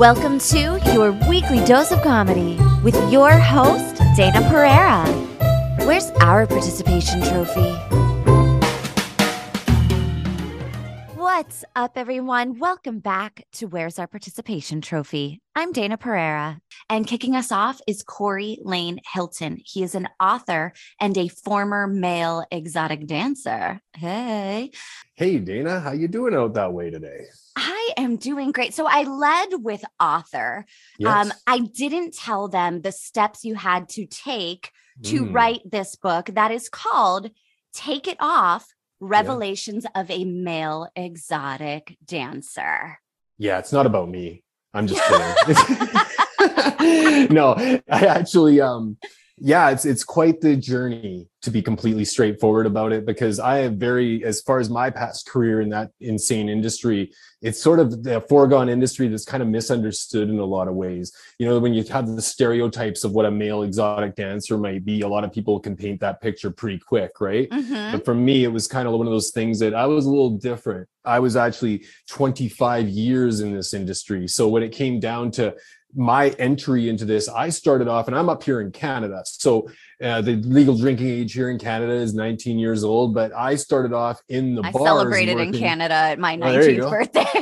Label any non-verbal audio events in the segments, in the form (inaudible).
Welcome to your weekly dose of comedy with your host, Dayna Pereira. Where's our participation trophy? What's up, everyone? Welcome back to Where's Our Participation Trophy? I'm Dayna Pereira, and kicking us off is Corey Laine Hilton. He is an author and a former male exotic dancer. Hey. Hey, Dayna, how you doing out that way today? I am doing great. So I led with author. Yes. Um, I didn't tell them the steps you had to take to Mm. write this book that is called Take It Off Revelations of a Male Exotic Dancer. Yeah, it's not about me. I'm just (laughs) kidding. (laughs) no, I actually um yeah, it's it's quite the journey to be completely straightforward about it because I have very as far as my past career in that insane industry, it's sort of the foregone industry that's kind of misunderstood in a lot of ways. You know, when you have the stereotypes of what a male exotic dancer might be, a lot of people can paint that picture pretty quick, right? Mhm. But for me, it was kind of one of those things that I was a little different. I was actually 25 years in this industry. So when it came down to my entry into this, I started off, and I'm up here in Canada. So uh, the legal drinking age here in Canada is 19 years old, but I started off in the I celebrated in Canada at my Oh, there you 19th go. birthday. (laughs)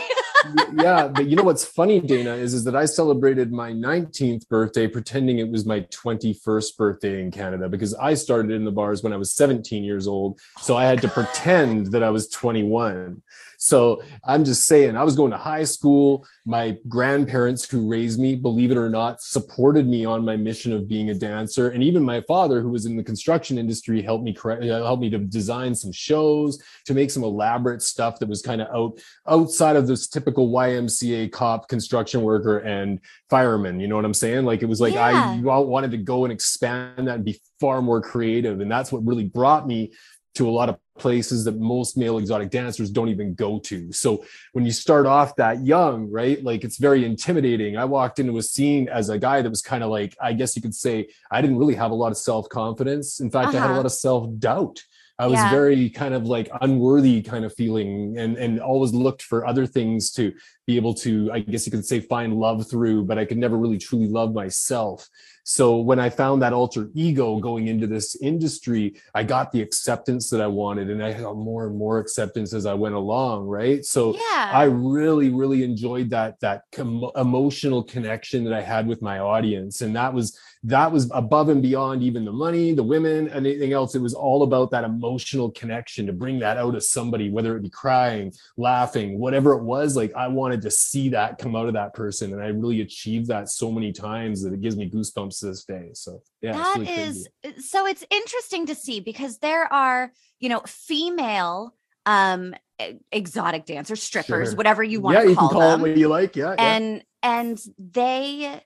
yeah, but you know what's funny, Dayna, is, is that I celebrated my 19th birthday pretending it was my 21st birthday in Canada because I started in the bars when I was 17 years old. So I had to pretend that I was 21. So I'm just saying, I was going to high school. My grandparents who raised me, believe it or not, supported me on my mission of being a dancer. And even my father, who was in the construction industry, helped me correct, uh, helped me to design some shows, to make some elaborate stuff that was kind of out outside of this typical YMCA cop, construction worker, and fireman. You know what I'm saying? Like it was like I Yeah. wa- wanted to go and expand that and be far more creative. And that's what really brought me to a lot of places that most male exotic dancers don't even go to. So when you start off that young, right? Like it's very intimidating. I walked into a scene as a guy that was kind of like, I guess you could say, I didn't really have a lot of self confidence. In fact, I had a Uh-huh. lot of self doubt. I was Yeah. very kind of like unworthy kind of feeling and and always looked for other things to be able to I guess you could say find love through but I could never really truly love myself. So when I found that alter ego going into this industry, I got the acceptance that I wanted and I got more and more acceptance as I went along, right? So yeah. I really, really enjoyed that that com- emotional connection that I had with my audience, and that was that was above and beyond even the money, the women, and anything else. It was all about that emotional connection to bring that out of somebody, whether it be crying, laughing, whatever it was. Like I wanted to see that come out of that person, and I really achieved that so many times that it gives me goosebumps to this day. So yeah, That really is crazy. so it's interesting to see because there are, you know, female um exotic dancers, strippers, Sure. whatever you want yeah, to you call can call them. what you like. Yeah, yeah. and and they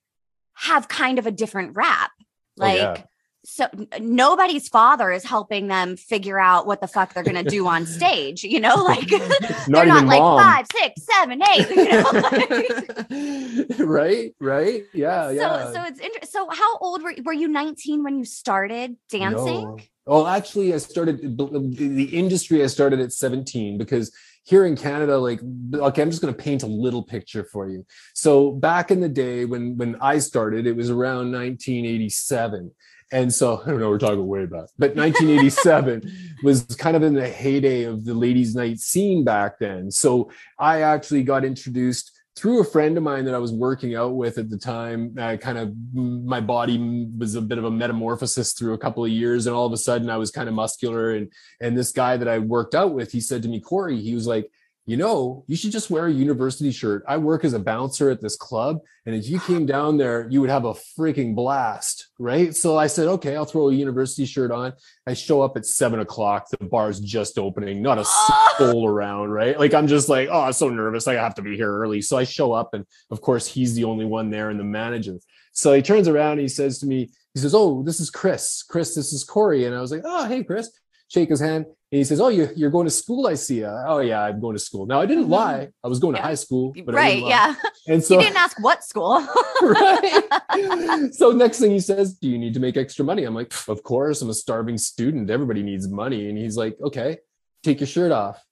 have kind of a different rap. Oh, Like yeah. So nobody's father is helping them figure out what the fuck they're gonna do on (laughs) stage, you know, like (laughs) they're not not like mom. five, six, seven, eight, you know. (laughs) like- right, right, yeah, so yeah. so it's interesting. So how old were were you 19 when you started dancing? No. Oh, actually, I started the industry. I started at 17 because here in Canada, like, okay, I'm just going to paint a little picture for you. So back in the day when when I started, it was around 1987. And so (laughs) I don't know, we're talking way back, but 1987 (laughs) was kind of in the heyday of the ladies' night scene back then. So I actually got introduced through a friend of mine that I was working out with at the time. I kind of my body was a bit of a metamorphosis through a couple of years, and all of a sudden I was kind of muscular. And and this guy that I worked out with, he said to me, Corey, he was like, you know, you should just wear a university shirt. I work as a bouncer at this club, and if you came down there, you would have a freaking blast, right? So I said, okay, I'll throw a university shirt on. I show up at seven o'clock. The bar's just opening, not a Oh. soul around, right? Like I'm just like, oh, I'm so nervous. I have to be here early. So I show up, and of course, he's the only one there and the manager. So he turns around and he says to me, he says, Oh, this is Chris. Chris, this is Corey. And I was like, Oh, hey, Chris. Shake his hand. And he says, Oh, you, you're going to school, I see. Uh, oh, yeah, I'm going to school. Now, I didn't Mhm. lie. I was going Yeah. to high school. But I right, yeah. And (laughs) so you didn't ask what school. (laughs) right? so next thing he says, "Do you need to make extra money?" I'm like, "Of course, I'm a starving student. Everybody needs money." And he's like, "Okay, take your shirt off."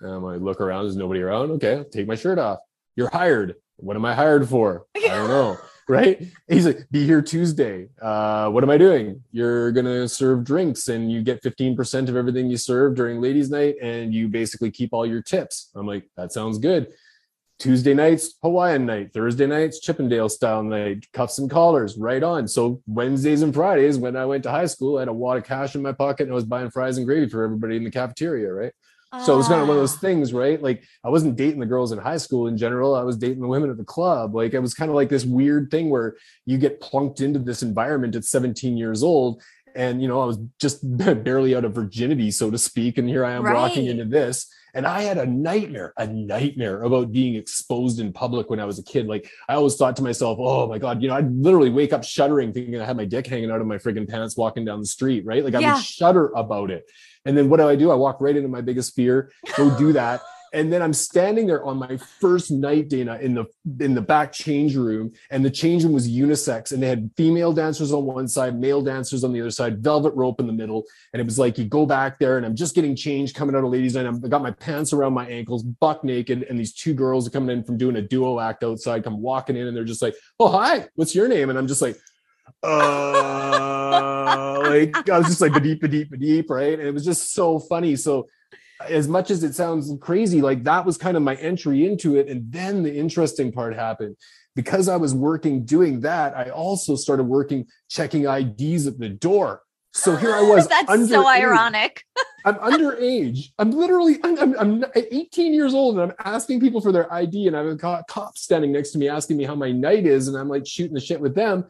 And I'm like, look around. There's nobody around. Okay, I'll take my shirt off. You're hired. what am I hired for? I don't (laughs) know. Right? He's like, be here Tuesday. Uh, what am I doing? You're gonna serve drinks and you get 15% of everything you serve during ladies' night, and you basically keep all your tips. I'm like, that sounds good. Tuesday nights, Hawaiian night. Thursday nights, Chippendale style night, cuffs and collars, right on. So Wednesdays and Fridays, when I went to high school, I had a wad of cash in my pocket and I was buying fries and gravy for everybody in the cafeteria, right? So it was kind of one of those Ah. things, right? Like I wasn't dating the girls in high school in general. I was dating the women at the club. Like it was kind of like this weird thing where you get plunked into this environment at 17 years old. And you know, I was just (laughs) barely out of virginity, so to speak. And here I am walking Right. into this. And I had a nightmare, a nightmare about being exposed in public when I was a kid. Like I always thought to myself, oh my God, you know, I'd literally wake up shuddering, thinking I had my dick hanging out of my friggin' pants walking down the street, right? Like I Yeah. would shudder about it. And then what do I do? I walk right into my biggest fear, go do (laughs) that. And then I'm standing there on my first night, Dayna, in the in the back change room, and the change room was unisex, and they had female dancers on one side, male dancers on the other side, velvet rope in the middle, and it was like you go back there, and I'm just getting changed coming out of ladies' night. I'm- I got my pants around my ankles, buck naked, and these two girls are coming in from doing a duo act outside, come walking in, and they're just like, "Oh hi, what's your name?" And I'm just like, uh, like I was just like deep, deep, deep, right? And it was just so funny. So as much as it sounds crazy, like that was kind of my entry into it. And then the interesting part happened. Because I was working doing that, I also started working checking IDs at the door. So here I was. (laughs) That's so ironic. I'm underage. I'm literally I'm, I'm, I'm 18 years old and I'm asking people for their ID and I've got cops standing next to me asking me how my night is and I'm like shooting the shit with them.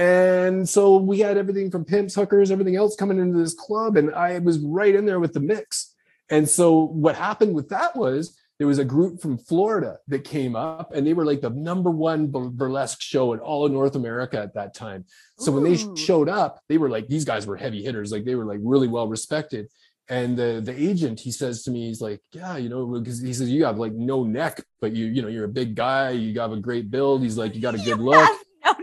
And so we had everything from pimps, hookers, everything else coming into this club and I was right in there with the mix. And so what happened with that was there was a group from Florida that came up and they were like the number one burlesque show in all of North America at that time. So when they showed up, they were like, these guys were heavy hitters. Like they were like really well respected. And the the agent, he says to me, he's like, yeah, you know, because he says you have like no neck, but you you know you're a big guy, you have a great build. He's like, you got a good (laughs) look.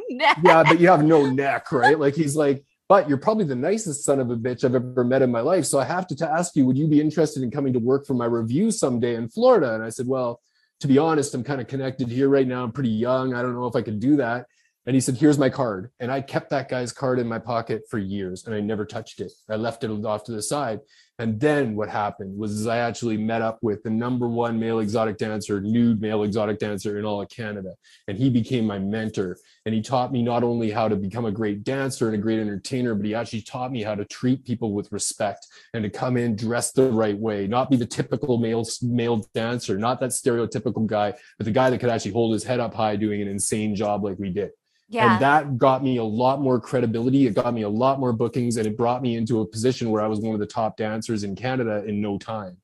Neck. yeah, but you have no neck, right? Like he's like, but you're probably the nicest son of a bitch I've ever met in my life. So I have to, to ask you, would you be interested in coming to work for my revue someday in Florida? And I said, well, to be honest, I'm kind of connected here right now. I'm pretty young. I don't know if I could do that. And he said, here's my card. And I kept that guy's card in my pocket for years and I never touched it. I left it off to the side. And then what happened was I actually met up with the number one male exotic dancer, nude male exotic dancer in all of Canada. And he became my mentor. And he taught me not only how to become a great dancer and a great entertainer, but he actually taught me how to treat people with respect and to come in dressed the right way, not be the typical male male dancer, not that stereotypical guy, but the guy that could actually hold his head up high doing an insane job like we did. Yeah. And that got me a lot more credibility. It got me a lot more bookings and it brought me into a position where I was one of the top dancers in Canada in no time.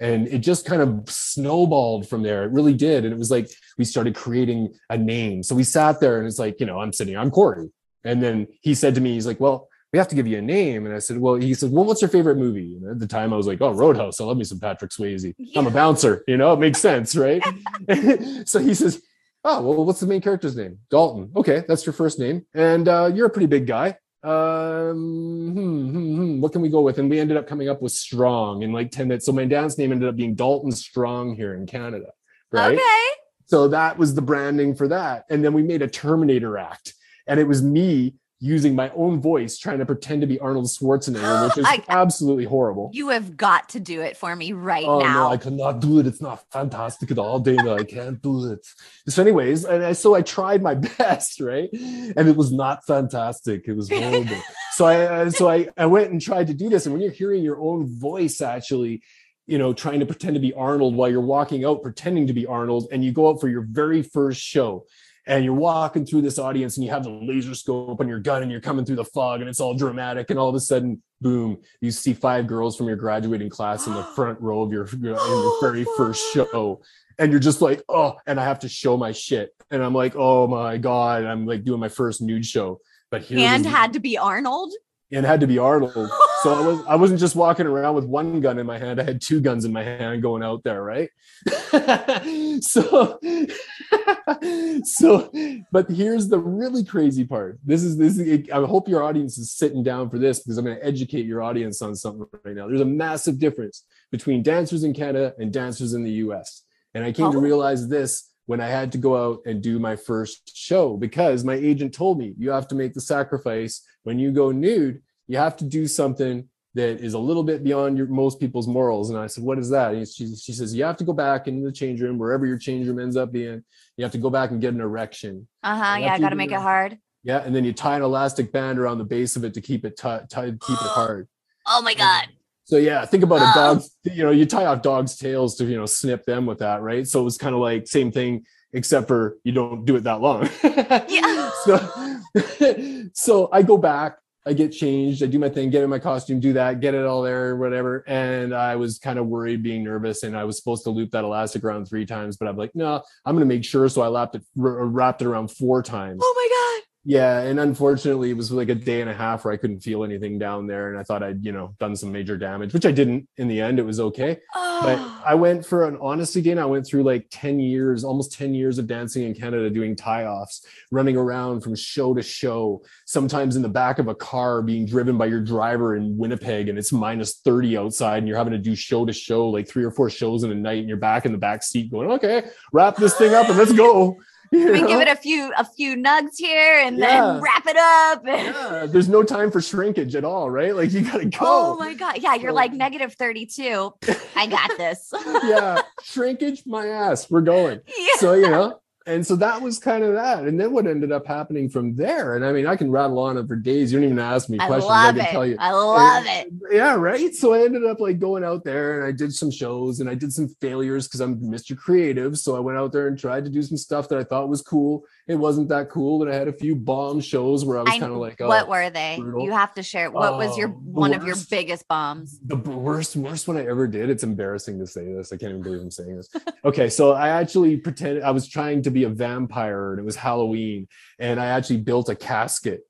And it just kind of snowballed from there. It really did. And it was like we started creating a name. So we sat there and it's like, you know, I'm sitting, I'm Corey. And then he said to me, he's like, well, we have to give you a name. And I said, well, he said, well, what's your favorite movie? And at the time I was like, oh, Roadhouse. I love me some Patrick Swayze. I'm a bouncer, you know, it makes sense, right? (laughs) (laughs) so he says, oh, well, what's the main character's name? Dalton. Okay, that's your first name. And uh, you're a pretty big guy. Um, hmm, hmm, hmm, what can we go with? And we ended up coming up with Strong in like 10 minutes. So my dad's name ended up being Dalton Strong here in Canada, right? Okay. So that was the branding for that. And then we made a Terminator act. And it was me using my own voice trying to pretend to be Arnold Schwarzenegger, (gasps) which is I- absolutely horrible. You have got to do it for me right Oh now. no, I cannot do it. It's not fantastic at all, Dayna. I can't do it. So, anyways, and I, so I tried my (laughs) best, right? And it was not fantastic. It was horrible. (laughs) so I, I so I, I went and tried to do this. And when you're hearing your own voice, actually, you know, trying to pretend to be Arnold while you're walking out, pretending to be Arnold, and you go out for your very first show. And you're walking through this audience and you have the laser scope on your gun and you're coming through the fog and it's all dramatic. And all of a sudden, boom, you see five girls from your graduating class in the (gasps) front row of your, your, very first show and you're just like oh and i have to show my shit and i'm like oh my god i'm like doing my first nude show but here and was- had to be Arnold. And had to be arnold. So i was i wasn't just walking around with one gun in my hand. I had two guns in my hand going out there right? (laughs) So (laughs) so but here's the really crazy part. This is this is, i hope your audience is sitting down for this because i'm going to educate your audience on something right now. There's a massive difference between dancers in canada and dancers in the us and i came to Oh. realize this when I had to go out and do my first show because my agent told me you have to make the sacrifice when you go nude, you have to do something that is a little bit beyond your most people's morals. And I said, What is that? And she, she says, You have to go back into the change room, wherever your change room ends up being, you have to go back and get an erection. Uh huh. Yeah, I got to make it hard. Yeah, and then you tie an elastic band around the base of it to keep it tight, keep it (gasps) hard. Oh my god. So yeah, think about a dog. Um, you know, you tie off dogs' tails to, you know, snip them with that, right? So it was kind of like same thing, except for you don't do it that long. (laughs) yeah. so, (laughs) so I go back, I get changed, I do my thing, get in my costume, do that, get it all there, whatever. And I was kind of worried, being nervous, and I was supposed to loop that elastic around three times, but I'm like, no, I'm gonna make sure. So I lapped it, wrapped it around four times. Oh my god yeah and unfortunately it was like a day and a half where i couldn't feel anything down there and i thought i'd you know done some major damage which i didn't in the end. It was okay. Oh. but ah. i went for an honesty again i went through like 10 years almost 10 years of dancing in canada doing tie-offs running around from show to show sometimes in the back of a car being driven by your driver in winnipeg and it's minus 30 outside and you're having to do show to show like three or four shows in a night and you're back in the back seat going okay wrap this thing up and let's go you know? give it a few a few nugs here and yeah. then wrap it up. (laughs) yeah, there's no time for shrinkage at all, right? Like you gotta go. Oh my god, yeah, you're so, like negative 32. I got this. (laughs) yeah, (laughs) shrinkage, my ass. We're going. Yeah. So you know, and so that was kind of that. And then what ended up happening from there, and I mean, I can rattle on it for days. You don't even ask me questions. I, love I can it. tell you. I love and, it. Yeah, right. So I ended up like going out there and I did some shows and I did some failures because I'm Mr. Creative. So I went out there and tried to do some stuff that I thought was cool. It wasn't that cool. And I had a few bomb shows where I was kind of like, oh, what were they? Brutal. You have to share. What was your um, one worst, of your biggest bombs? The worst, worst one I ever did. It's embarrassing to say this. I can't even believe I'm saying this. okay, so I actually pretended I was trying to be a vampire and it was Halloween. And I actually built a casket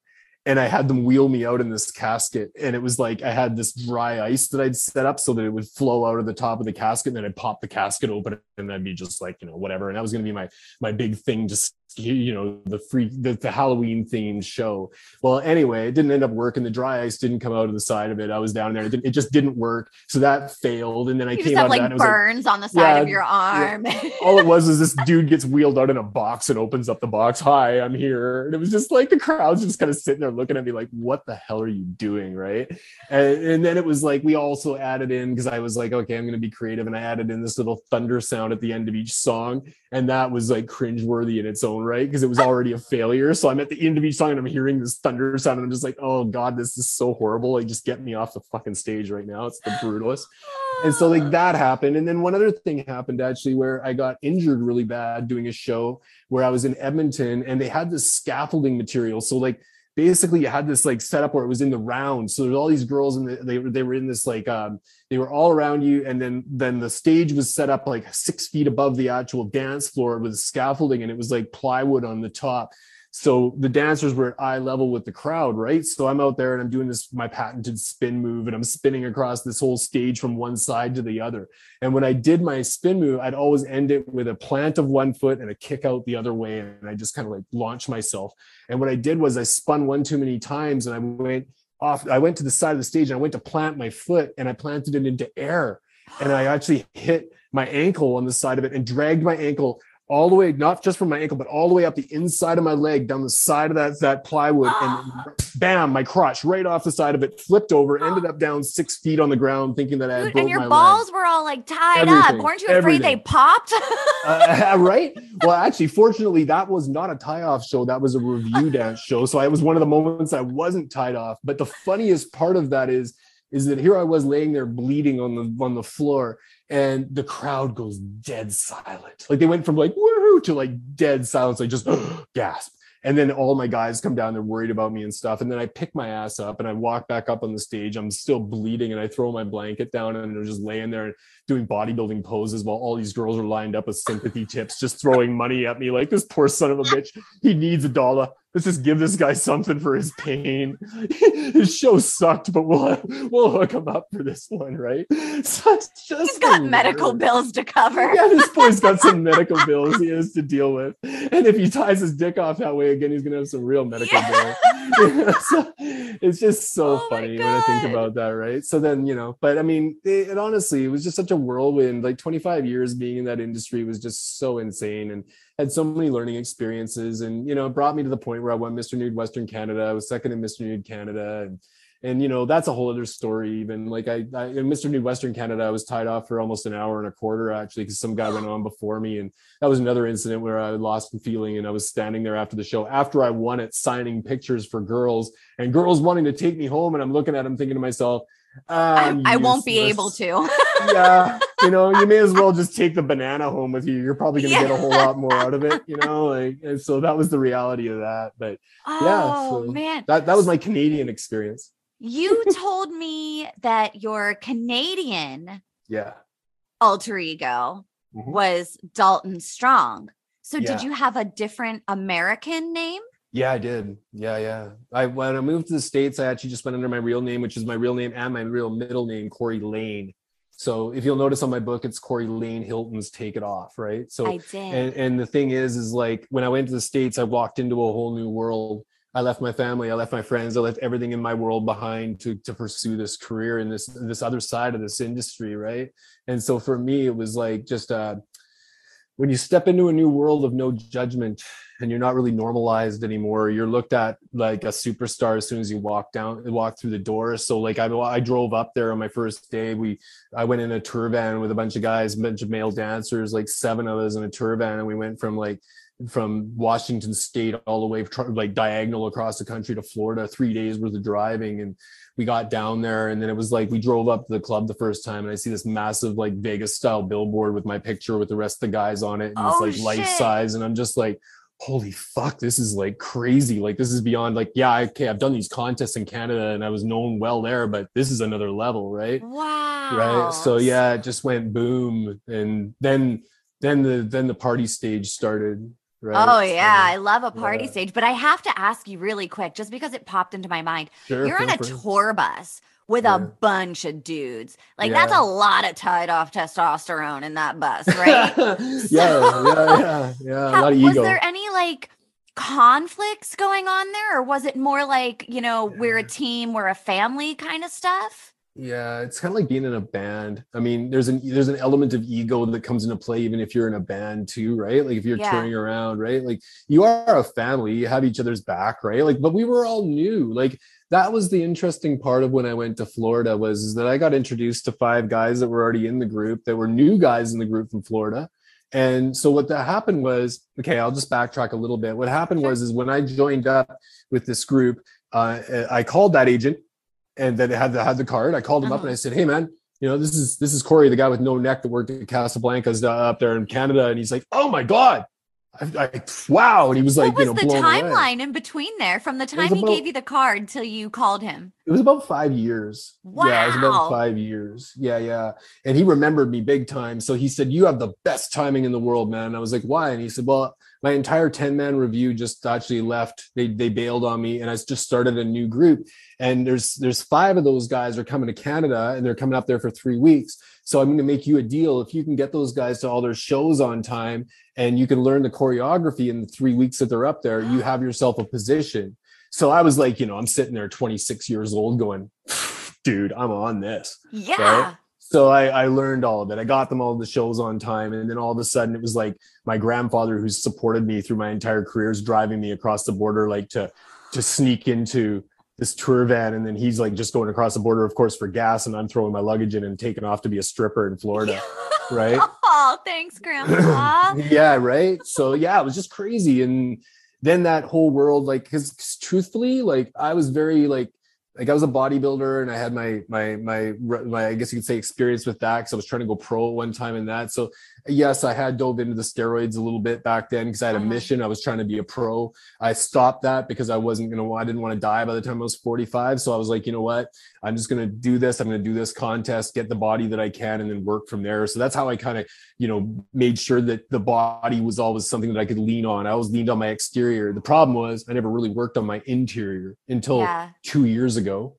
and I had them wheel me out in this casket. And it was like I had this dry ice that I'd set up so that it would flow out of the top of the casket. And then I'd pop the casket open and I'd be just like, you know, whatever. And that was gonna be my my big thing just you know the free the, the halloween themed show. Well anyway it didn't end up working. The dry ice didn't come out of the side of it. I was down there. It, it just didn't work. So that failed. And then you i came out of like that burns like, on the side yeah, of your arm. Yeah. (laughs) all it was is this dude gets wheeled out in a box and opens up the box. Hi i'm here. And it was just like the crowd's just kind of sitting there looking at me like what the hell are you doing? Right? And, and then it was like we also added in because i was like okay i'm going to be creative. And i added in this little thunder sound at the end of each song. And that was like cringeworthy in its own right because it was already a failure. So I'm at the end of each song and I'm hearing this thunder sound and I'm just like, oh god, this is so horrible. Like just get me off the fucking stage right now. It's the brutalest. And so like ah. that happened. And then one other thing happened actually where I got injured really bad doing a show where I was in Edmonton and they had this scaffolding material. So like basically you had this like setup where it was in the round. So there's all these girls and they, they were in this like um they were all around you. And then then the stage was set up like six feet above the actual dance floor with scaffolding and it was like plywood on the top so the dancers were at eye level with the crowd right? So i'm out there and i'm doing this my patented spin move and i'm spinning across this whole stage from one side to the other. And when i did my spin move i'd always end it with a plant of one foot and a kick out the other way. And i just kind of like launch myself. And what i did was i spun one too many times and i went off i went to the side of the stage and i went to plant my foot and i planted it into air. And i actually hit my ankle on the side of it and dragged my ankle all the way, not just from my ankle, but all the way up the inside of my leg, down the side of that, that plywood, and bam, my crotch right off the side of it, flipped over, ended up down six feet on the ground, thinking that I had Dude, and your balls leg. were all like tied everything, up. Weren't you afraid everything. they popped? (laughs) uh, (laughs) right? Well, actually, fortunately, that was not a tie-off show. That was a revue (laughs) dance show. So it was one of the moments I wasn't tied off. But the funniest part of that is is that here I was laying there bleeding on the on the floor, and the crowd goes dead silent. Like they went from like woohoo to like dead silence, like just (gasps) gasp. And then all my guys come down, they're worried about me and stuff. And then I pick my ass up and I walk back up on the stage. I'm still bleeding and I throw my blanket down and I'm just laying there doing bodybuilding poses while all these girls are lined up with sympathy tips, just throwing money at me like this poor son of a bitch. He needs a dollar let's just give this guy something for his pain. (laughs) his show sucked, but we'll we'll hook him up for this one, right? (laughs) So just he's got hilarious. medical bills to cover. yeah, this boy's got some (laughs) medical bills he has to deal with, and if he ties his dick off that way again, he's gonna have some real medical yeah. bills. so, it's just so Oh funny when I think about that, right? So then, you know, but I mean, it, it honestly, it was just such a whirlwind. Like 25 years being in that industry was just so insane and had so many learning experiences. And, you know, it brought me to the point where I won Mr. Nude Western Canada. I was second in Mr. Nude Canada. And, and you know, that's a whole other story. Even like I, I in Mr. Nude Western Canada, I was tied off for almost an hour and a quarter actually, because some guy went on before me. And that was another incident where I lost the feeling and I was standing there after the show after I won it, signing pictures for girls and girls wanting to take me home. And I'm looking at them thinking to myself, ah, I, "I'm I won't be able to. yeah, you know, you may as well just take the banana home with you. You're probably going to Yeah. get a whole lot more out of it, you know. Like, and so that was the reality of that. But Oh so man. that that was my Canadian experience. You told me that your Canadian Yeah. alter ego Mhm. was Dalton Strong. So Yeah. did you have a different American name? Yeah, I did. Yeah, yeah. I when I moved to the states, I actually just went under my real name, which is my real name and my real middle name, Corey Laine. So if you'll notice on my book, it's Corey Laine Hilton's "Take It Off," right? So I did. and and the thing is, is like when I went to the states, I walked into a whole new world. I left my family, I left my friends, I left everything in my world behind to to pursue this career in this this other side of this industry, right? And so for me, it was like just uh when you step into a new world of no judgment and you're not really normalized anymore. You're looked at like a superstar as soon as you walk down walk through the door. So like i, I drove up there on my first day. We i went in a tour van with a bunch of guys a bunch of male dancers like seven of us in a tour van. And we went from like from washington state all the way like diagonal across the country to florida three days worth of driving. And we got down there and then it was like we drove up to the club the first time. And I see this massive like Vegas style billboard with my picture with the rest of the guys on it and Oh, it's like life size. And I'm just like holy fuck this is like crazy like this is beyond like yeah okay I've done these contests in Canada and I was known well there but this is another level right wow. right so yeah it just went boom and then then the then the party stage started right Oh So, yeah, I love a party yeah. stage, but I have to ask you really quick, just because it popped into my mind. sure, You're on a tour bus with Yeah. a bunch of dudes. Like that's a lot of tied off testosterone in that bus, right? (laughs) yeah, yeah, yeah, yeah. How- a lot of was ego. there any like conflicts going on there, or was it more like you know we're a team, we're a family kind of stuff? Yeah, it's kind of like being in a band. I mean, there's an there's an element of ego that comes into play even if you're in a band too, right? Like if you're Yeah. touring around, right? Like you are a family, you have each other's back, right? Like, but we were all new. Like that was the interesting part of when I went to Florida was that I got introduced to five guys that were already in the group that were new guys in the group from Florida. And so what that happened was, okay, I'll just backtrack a little bit. What happened was is when I joined up with this group, uh, I called that agent and then it had the had the card. I called him up Uh-huh. and I said, "Hey, man, you know this is this is Corey, the guy with no neck that worked at Casablanca's uh, up there in Canada." And he's like, "Oh my god, I, I, wow!" And he was like, what was you know, the blown away. timeline in between there from the time he about- gave you the card till you called him? It was about five years. Yeah, it was Wow. about five years. Yeah, yeah. And he remembered me big time. So he said, You have the best timing in the world, man. And I was like, Why? And he said, Well, my entire 10 man revue just actually left. They they bailed on me and I just started a new group. And there's there's five of those guys are coming to Canada and they're coming up there for three weeks. So I'm going to make you a deal. If you can get those guys to all their shows on time and you can learn the choreography in the three weeks that they're up there, you have yourself a position. So I was like, you know, I'm sitting there 26 years old going, (sighs) dude, I'm on this. Yeah. So I, I learned all of it. I got them all the shows on time. And then all of a sudden it was like my grandfather who's supported me through my entire career is driving me across the border, like to, to sneak into this tour van. And then he's like just going across the border, of course, for gas. And I'm throwing my luggage in and taking off to be a stripper in Florida. (laughs) right? Oh, thanks, Grandpa. (clears throat) yeah, right. So yeah, it was just crazy. And then that whole world, like, because truthfully, like I was very like like I was a bodybuilder and I had my my my my I guess you could say experience with that because I was trying to go pro at one time in that. So yes, I had dove into the steroids a little bit back then because I had a Uh-huh. mission. I was trying to be a pro. I stopped that because I wasn't gonna I didn't want to die by the time I was 45. So I was like, you know what? I'm just gonna do this. I'm gonna do this contest, get the body that I can, and then work from there. So that's how I kind of you know made sure that the body was always something that I could lean on. I always leaned on my exterior. The problem was I never really worked on my interior until yeah. two years ago.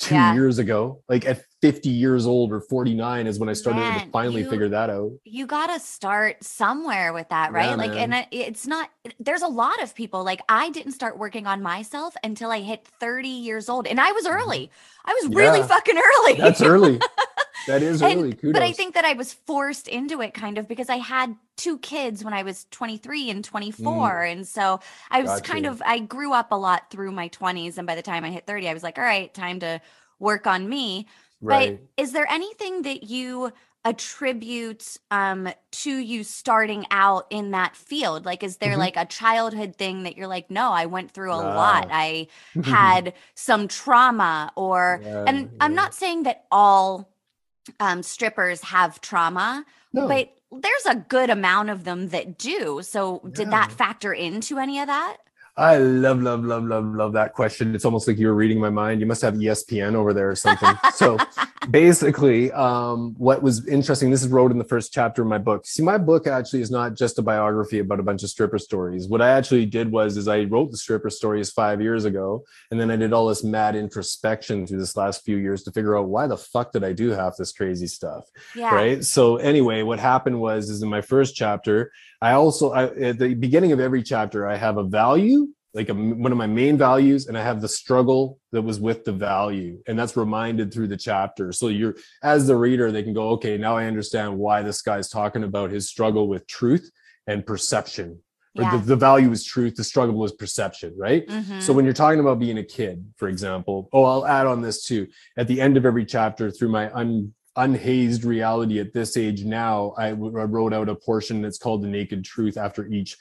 Two Yeah. years ago. Like at 50 years old or 49 is when I started Man, to finally you- figure that out. you got to start somewhere with that, right? Yeah, like, man. and it's not, there's a lot of people like I didn't start working on myself until I hit 30 years old. And I was early. I was really Mm-hmm. Fucking early. That's early. (laughs) that is And- early. Kudos. But I think that I was forced into it kind of because I had two kids when I was 23 and 24. And so I was kind of, I grew up a lot through my 20s. And by the time I hit 30, I was like, all right, time to work on me. right. But is there anything that you attribute um to you starting out in that field like is there Mhm. like a childhood thing that you're like no i went through a lot Ah. i (laughs) had some trauma or Yeah, and i'm not saying that all um strippers have trauma No. but there's a good amount of them that do. So did that factor into any of that I love, love, love, love, love that question. It's almost like you were reading my mind. You must have ESPN over there or something. so (laughs) basically, um, what was interesting, this is wrote in the first chapter of my book. See, my book actually is not just a biography about a bunch of stripper stories. What I actually did was is I wrote the stripper stories five years ago, and then I did all this mad introspection through this last few years to figure out why the fuck did I do half this crazy stuff yeah right so anyway what happened was is in my first chapter i also I, at the beginning of every chapter i have a value like a, one of my main values and i have the struggle that was with the value and that's reminded through the chapter so you're as the reader they can go okay now i understand why this guy's talking about his struggle with truth and perception or yeah the, the value is truth the struggle is perception right Mhm. so when you're talking about being a kid, for example, oh, I'll add on this too. At the end of every chapter, through my un, unhazed reality at this age now, I, w- I wrote out a portion that's called the naked truth after each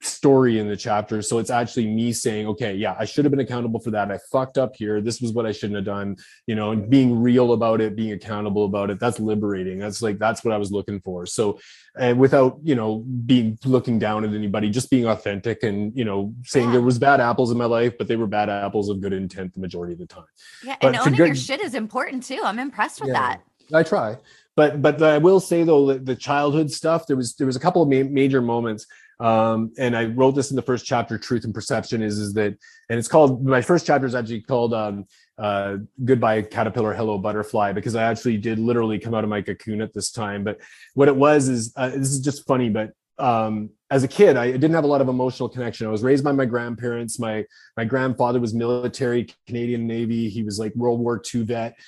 story in the chapter. So it's actually me saying, okay, yeah, I should have been accountable for that. I fucked up here. This was what I shouldn't have done. You know, and being real about it, being accountable about it. That's liberating. That's like that's what I was looking for. So and without you know being looking down at anybody just being authentic and you know saying Yeah. there was bad apples in my life but they were bad apples of good intent the majority of the time yeah but and owning your shit is important too i'm impressed with Yeah. that i try. But but i will say though that the childhood stuff there was there was a couple of ma- major moments. Um and i wrote this in the first chapter truth and perception is is that and it's called my first chapter is actually called um uh goodbye caterpillar hello butterfly because i actually did literally come out of my cocoon at this time. But what it was is uh, this is just funny but um as a kid i didn't have a lot of emotional connection. I was raised by my grandparents. My my grandfather was military canadian navy. He was like world war ii vet.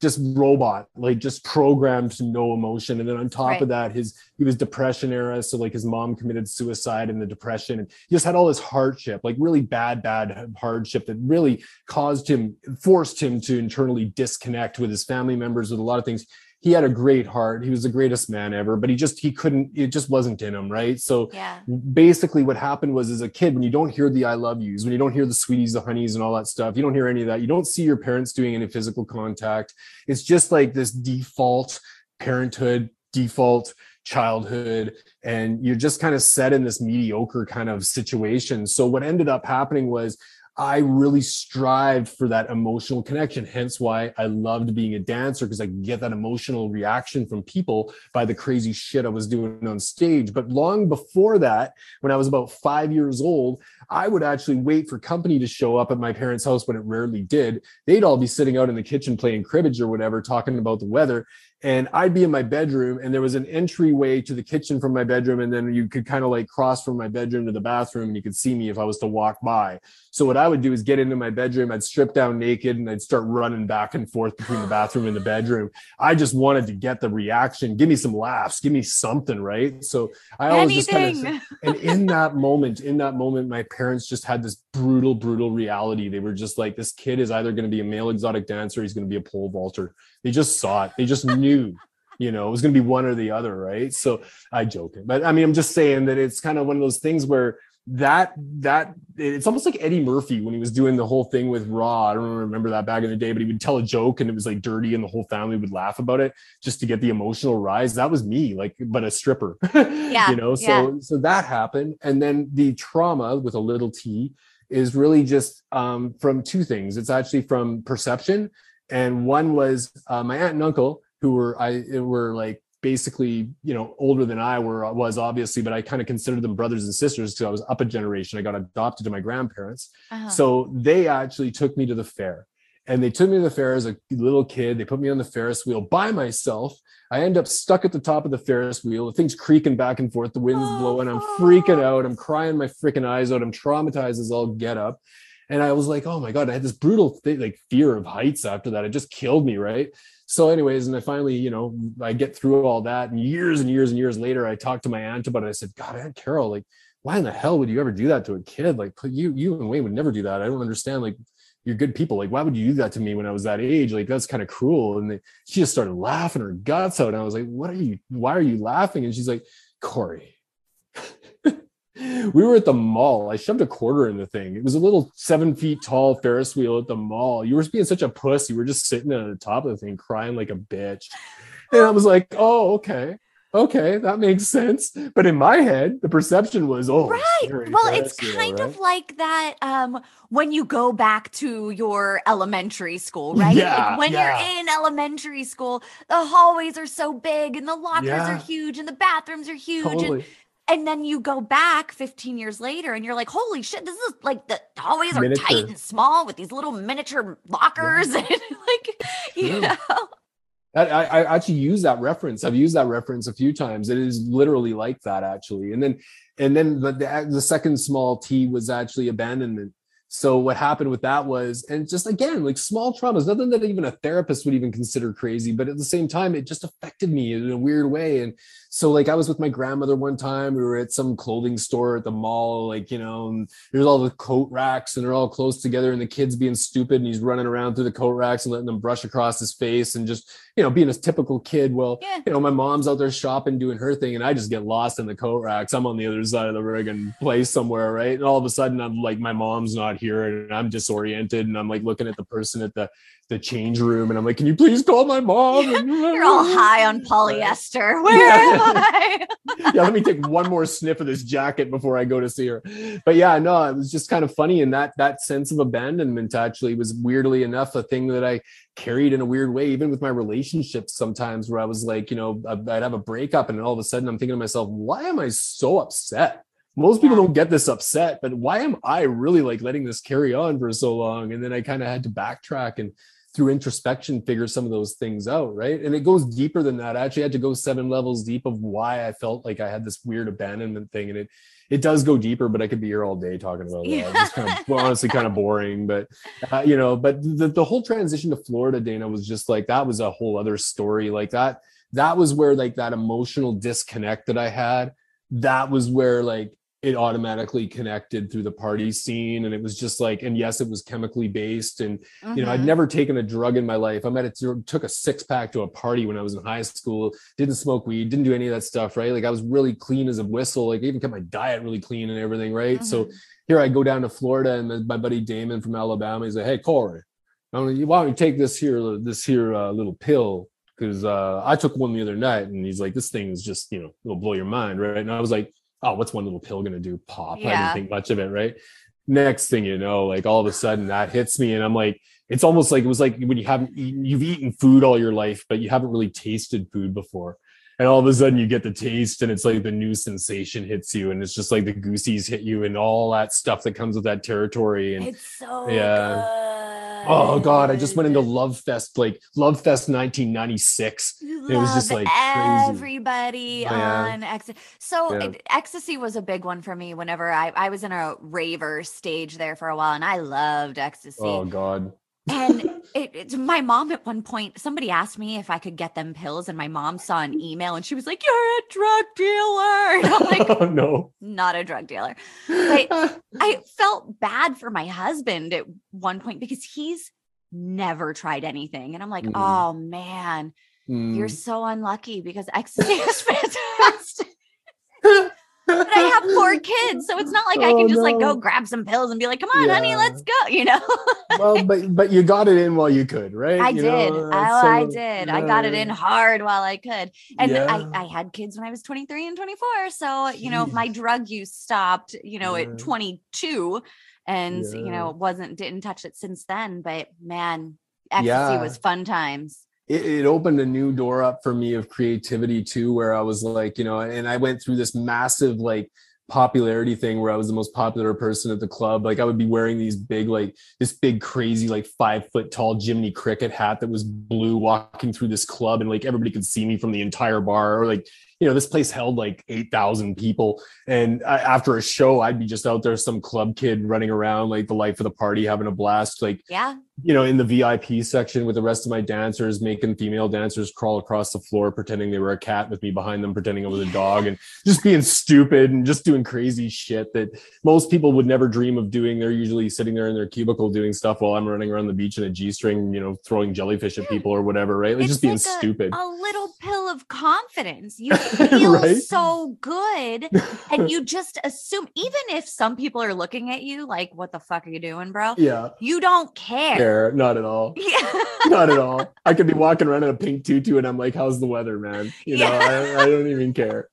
Just robot like just programmed to no emotion. And then on top Right. of that his he was depression era. So like his mom committed suicide in the depression. And he just had all this hardship like really bad bad hardship that really caused him forced him to internally disconnect with his family members with a lot of things he had a great heart. He was the greatest man ever but he just he couldn't it just wasn't in him right? So yeah. basically what happened was as a kid when you don't hear the i love yous when you don't hear the sweeties the honeys and all that stuff you don't hear any of that you don't see your parents doing any physical contact. It's just like this default parenthood default childhood and you're just kind of set in this mediocre kind of situation. So what ended up happening was I really strived for that emotional connection. Hence why I loved being a dancer because I could get that emotional reaction from people by the crazy shit I was doing on stage. But long before that, when I was about five years old, I would actually wait for company to show up at my parents' house when it rarely did. They'd all be sitting out in the kitchen playing cribbage or whatever, talking about the weather. And I'd be in my bedroom, and there was an entryway to the kitchen from my bedroom. And then you could kind of like cross from my bedroom to the bathroom, and you could see me if I was to walk by. So what I would do is get into my bedroom, I'd strip down naked, and I'd start running back and forth between the (sighs) bathroom and the bedroom. I just wanted to get the reaction, give me some laughs, give me something, right? So I always just kind of anything and in that moment in that moment my parents just had this brutal brutal reality they were just like this kid is either going to be a male exotic dancer he's going to be a pole vaulter they just saw it they just knew you know it was going to be one or the other right so i joke it, but i mean i'm just saying that it's kind of one of those things where that that it's almost like Eddie Murphy when he was doing the whole thing with Raw. I don't remember that back in the day, but he would tell a joke and it was like dirty, and the whole family would laugh about it just to get the emotional rise. That was me, like, but a stripper. (laughs) Yeah, you know. So yeah. so that happened, and then the trauma with a little t is really just um, from two things. It's actually from perception, and one was uh, my aunt and uncle who were I were like basically you know older than I were was obviously, but I kind of considered them brothers and sisters because I was up a generation. I got adopted to my grandparents, Uh-huh. so they actually took me to the fair. and they took me to the fair as a little kid. They put me on the Ferris wheel by myself. I end up stuck at the top of the Ferris wheel. The thing's creaking back and forth. The wind's blowing. I'm freaking out. I'm crying my freaking eyes out. I'm traumatized as all get up. And I was like, oh my God, I had this brutal th- like fear of heights after that. It just killed me. Right. So, anyways, and I finally, you know, I get through all that. And years and years and years later, I talked to my aunt about it. I said, God, Aunt Carol, like, why in the hell would you ever do that to a kid? Like, you, you and Wayne would never do that. I don't understand. Like, you're good people. Like, why would you do that to me when I was that age? Like, that's kind of cruel. And they, she just started laughing her guts out. And I was like, what are you, why are you laughing? And she's like, Corey, we were at the mall. I shoved a quarter in the thing. It was a little seven feet tall Ferris wheel at the mall. You were being such a puss. You were just sitting at the top of the thing, crying like a bitch. And I was like, oh, okay okay, that makes sense. But in my head, the perception was, oh, right. Well, it's kind right? of like that um, when you go back to your elementary school, right? Yeah, like when yeah. you're in elementary school, the hallways are so big and the lockers yeah. are huge and the bathrooms are huge. Totally. And, and then you go back 15 years later and you're like, holy shit, this is like the hallways are miniature. tight and small with these little miniature lockers. Yeah. (laughs) and like, you know. I, I, actually use that reference. I've used that reference a few times. It is literally like that, actually. And then, and then the, the, the second small T was actually abandonment. So what happened with that was, and just again, like small traumas, nothing that even a therapist would even consider crazy, but at the same time, it just affected me in a weird way. And so like I was with my grandmother one time. We were at some clothing store at the mall, like, you know, and there's all the coat racks and they're all close together and the kid's being stupid and he's running around through the coat racks and letting them brush across his face and just, you know, being a typical kid. Well, yeah. you know, my mom's out there shopping, doing her thing, and I just get lost in the coat racks. I'm on the other side of the rig and place somewhere, right? And all of a sudden I'm like, my mom's not here and I'm disoriented and I'm like looking at the person at the the change room and I'm like, can you please call my mom? You're all high on polyester. Where yeah. am (laughs) I? yeah, let me take one more sniff of this jacket before I go to see her. But yeah, no, it was just kind of funny. And that that sense of abandonment actually was weirdly enough a thing that I carried in a weird way, even with my relationships sometimes where I was like, you know, I'd have a breakup and all of a sudden I'm thinking to myself, why am I so upset? most people don't get this upset but why am i really like letting this carry on for so long and then i kind of had to backtrack and through introspection figure some of those things out right? And it goes deeper than that. I actually had to go seven levels deep of why i felt like i had this weird abandonment thing and it it does go deeper but i could be here all day talking about that yeah. it's kind of well, honestly kind of boring but uh, you know but the, the whole transition to florida dayna was just like that was a whole other story. Like that that was where like that emotional disconnect that i had that was where like it automatically connected through the party scene and it was just like and yes it was chemically based and mm-hmm. you know i'd mm-hmm. never taken a drug in my life i might have took a six pack to a party when i was in high school didn't smoke weed didn't do any of that stuff right like i was really clean as a whistle like I even kept my diet really clean and everything right mm-hmm. so here i go down to florida and my buddy damon from alabama he's like hey corey why don't you take this here this here uh, little pill because uh, I took one the other night and he's like, this thing is just, you know, it'll blow your mind, right? And I was like, oh, what's one little pill going to do? Pop. Yeah. I didn't think much of it, right? Next thing you know, like all of a sudden that hits me, and I'm like, it's almost like it was like when you haven't eaten, you've eaten food all your life, but you haven't really tasted food before. And all of a sudden you get the taste, and it's like the new sensation hits you, and it's just like the goosies hit you, and all that stuff that comes with that territory. And it's so yeah. Good Oh God, I just went into Love Fest, like Love Fest 1996. it was just like everybody crazy. on yeah. ecstasy. So yeah. it, ecstasy was a big one for me whenever I, I was in a raver stage there for a while and I loved ecstasy. Oh God and (laughs) it, it's my mom at one point somebody asked me if i could get them pills and my mom saw an email and she was like you're a drug dealer (laughs) and i'm like oh, no not a drug dealer but (laughs) i felt bad for my husband at one point because he's never tried anything and i'm like mm. oh man mm. you're so unlucky because ecstasy is fantastic but I have four kids, so it's not like oh, I can oh, just no. like go grab some pills and be like, "Come on, yeah. honey, let's go." (laughs) You know. well, but but you got it in while you could, right? I you did. Uh, oh, so, I did. Yeah. I got it in hard while I could, and yeah. I I had kids when I was 23 and 24, so you know my drug use stopped, you know, at 22, and you know wasn't didn't touch it since then. But man, ecstasy was fun times it, it, opened a new door up for me of creativity too, where I was like, you know, and I went through this massive like popularity thing where I was the most popular person at the club. Like I would be wearing these big, like this big, crazy, like five foot tall Jiminy Cricket hat that was blue, walking through this club, and like everybody could see me from the entire bar. Or like you know, this place held like 8,000 people. And I, after a show, I'd be just out there, some club kid running around, like the life of the party, having a blast. Like, yeah, you know, in the VIP section with the rest of my dancers, making female dancers crawl across the floor, pretending they were a cat with me behind them, pretending I was a dog, and just being stupid and just doing crazy shit that most people would never dream of doing. They're usually sitting there in their cubicle doing stuff while I'm running around the beach in a G string, you know, throwing jellyfish at people or whatever, right? Like it's just being like a, stupid. A little pill of confidence. You (laughs) feel right? so good, and you (laughs) just assume, even if some people are looking at you like, "What the fuck are you doing, bro?" Yeah, you don't care care. Not at all. (laughs) Yeah. Not at all. I could be walking around in a pink tutu and I'm like, how's the weather, man? You know, yeah. I, I don't even care.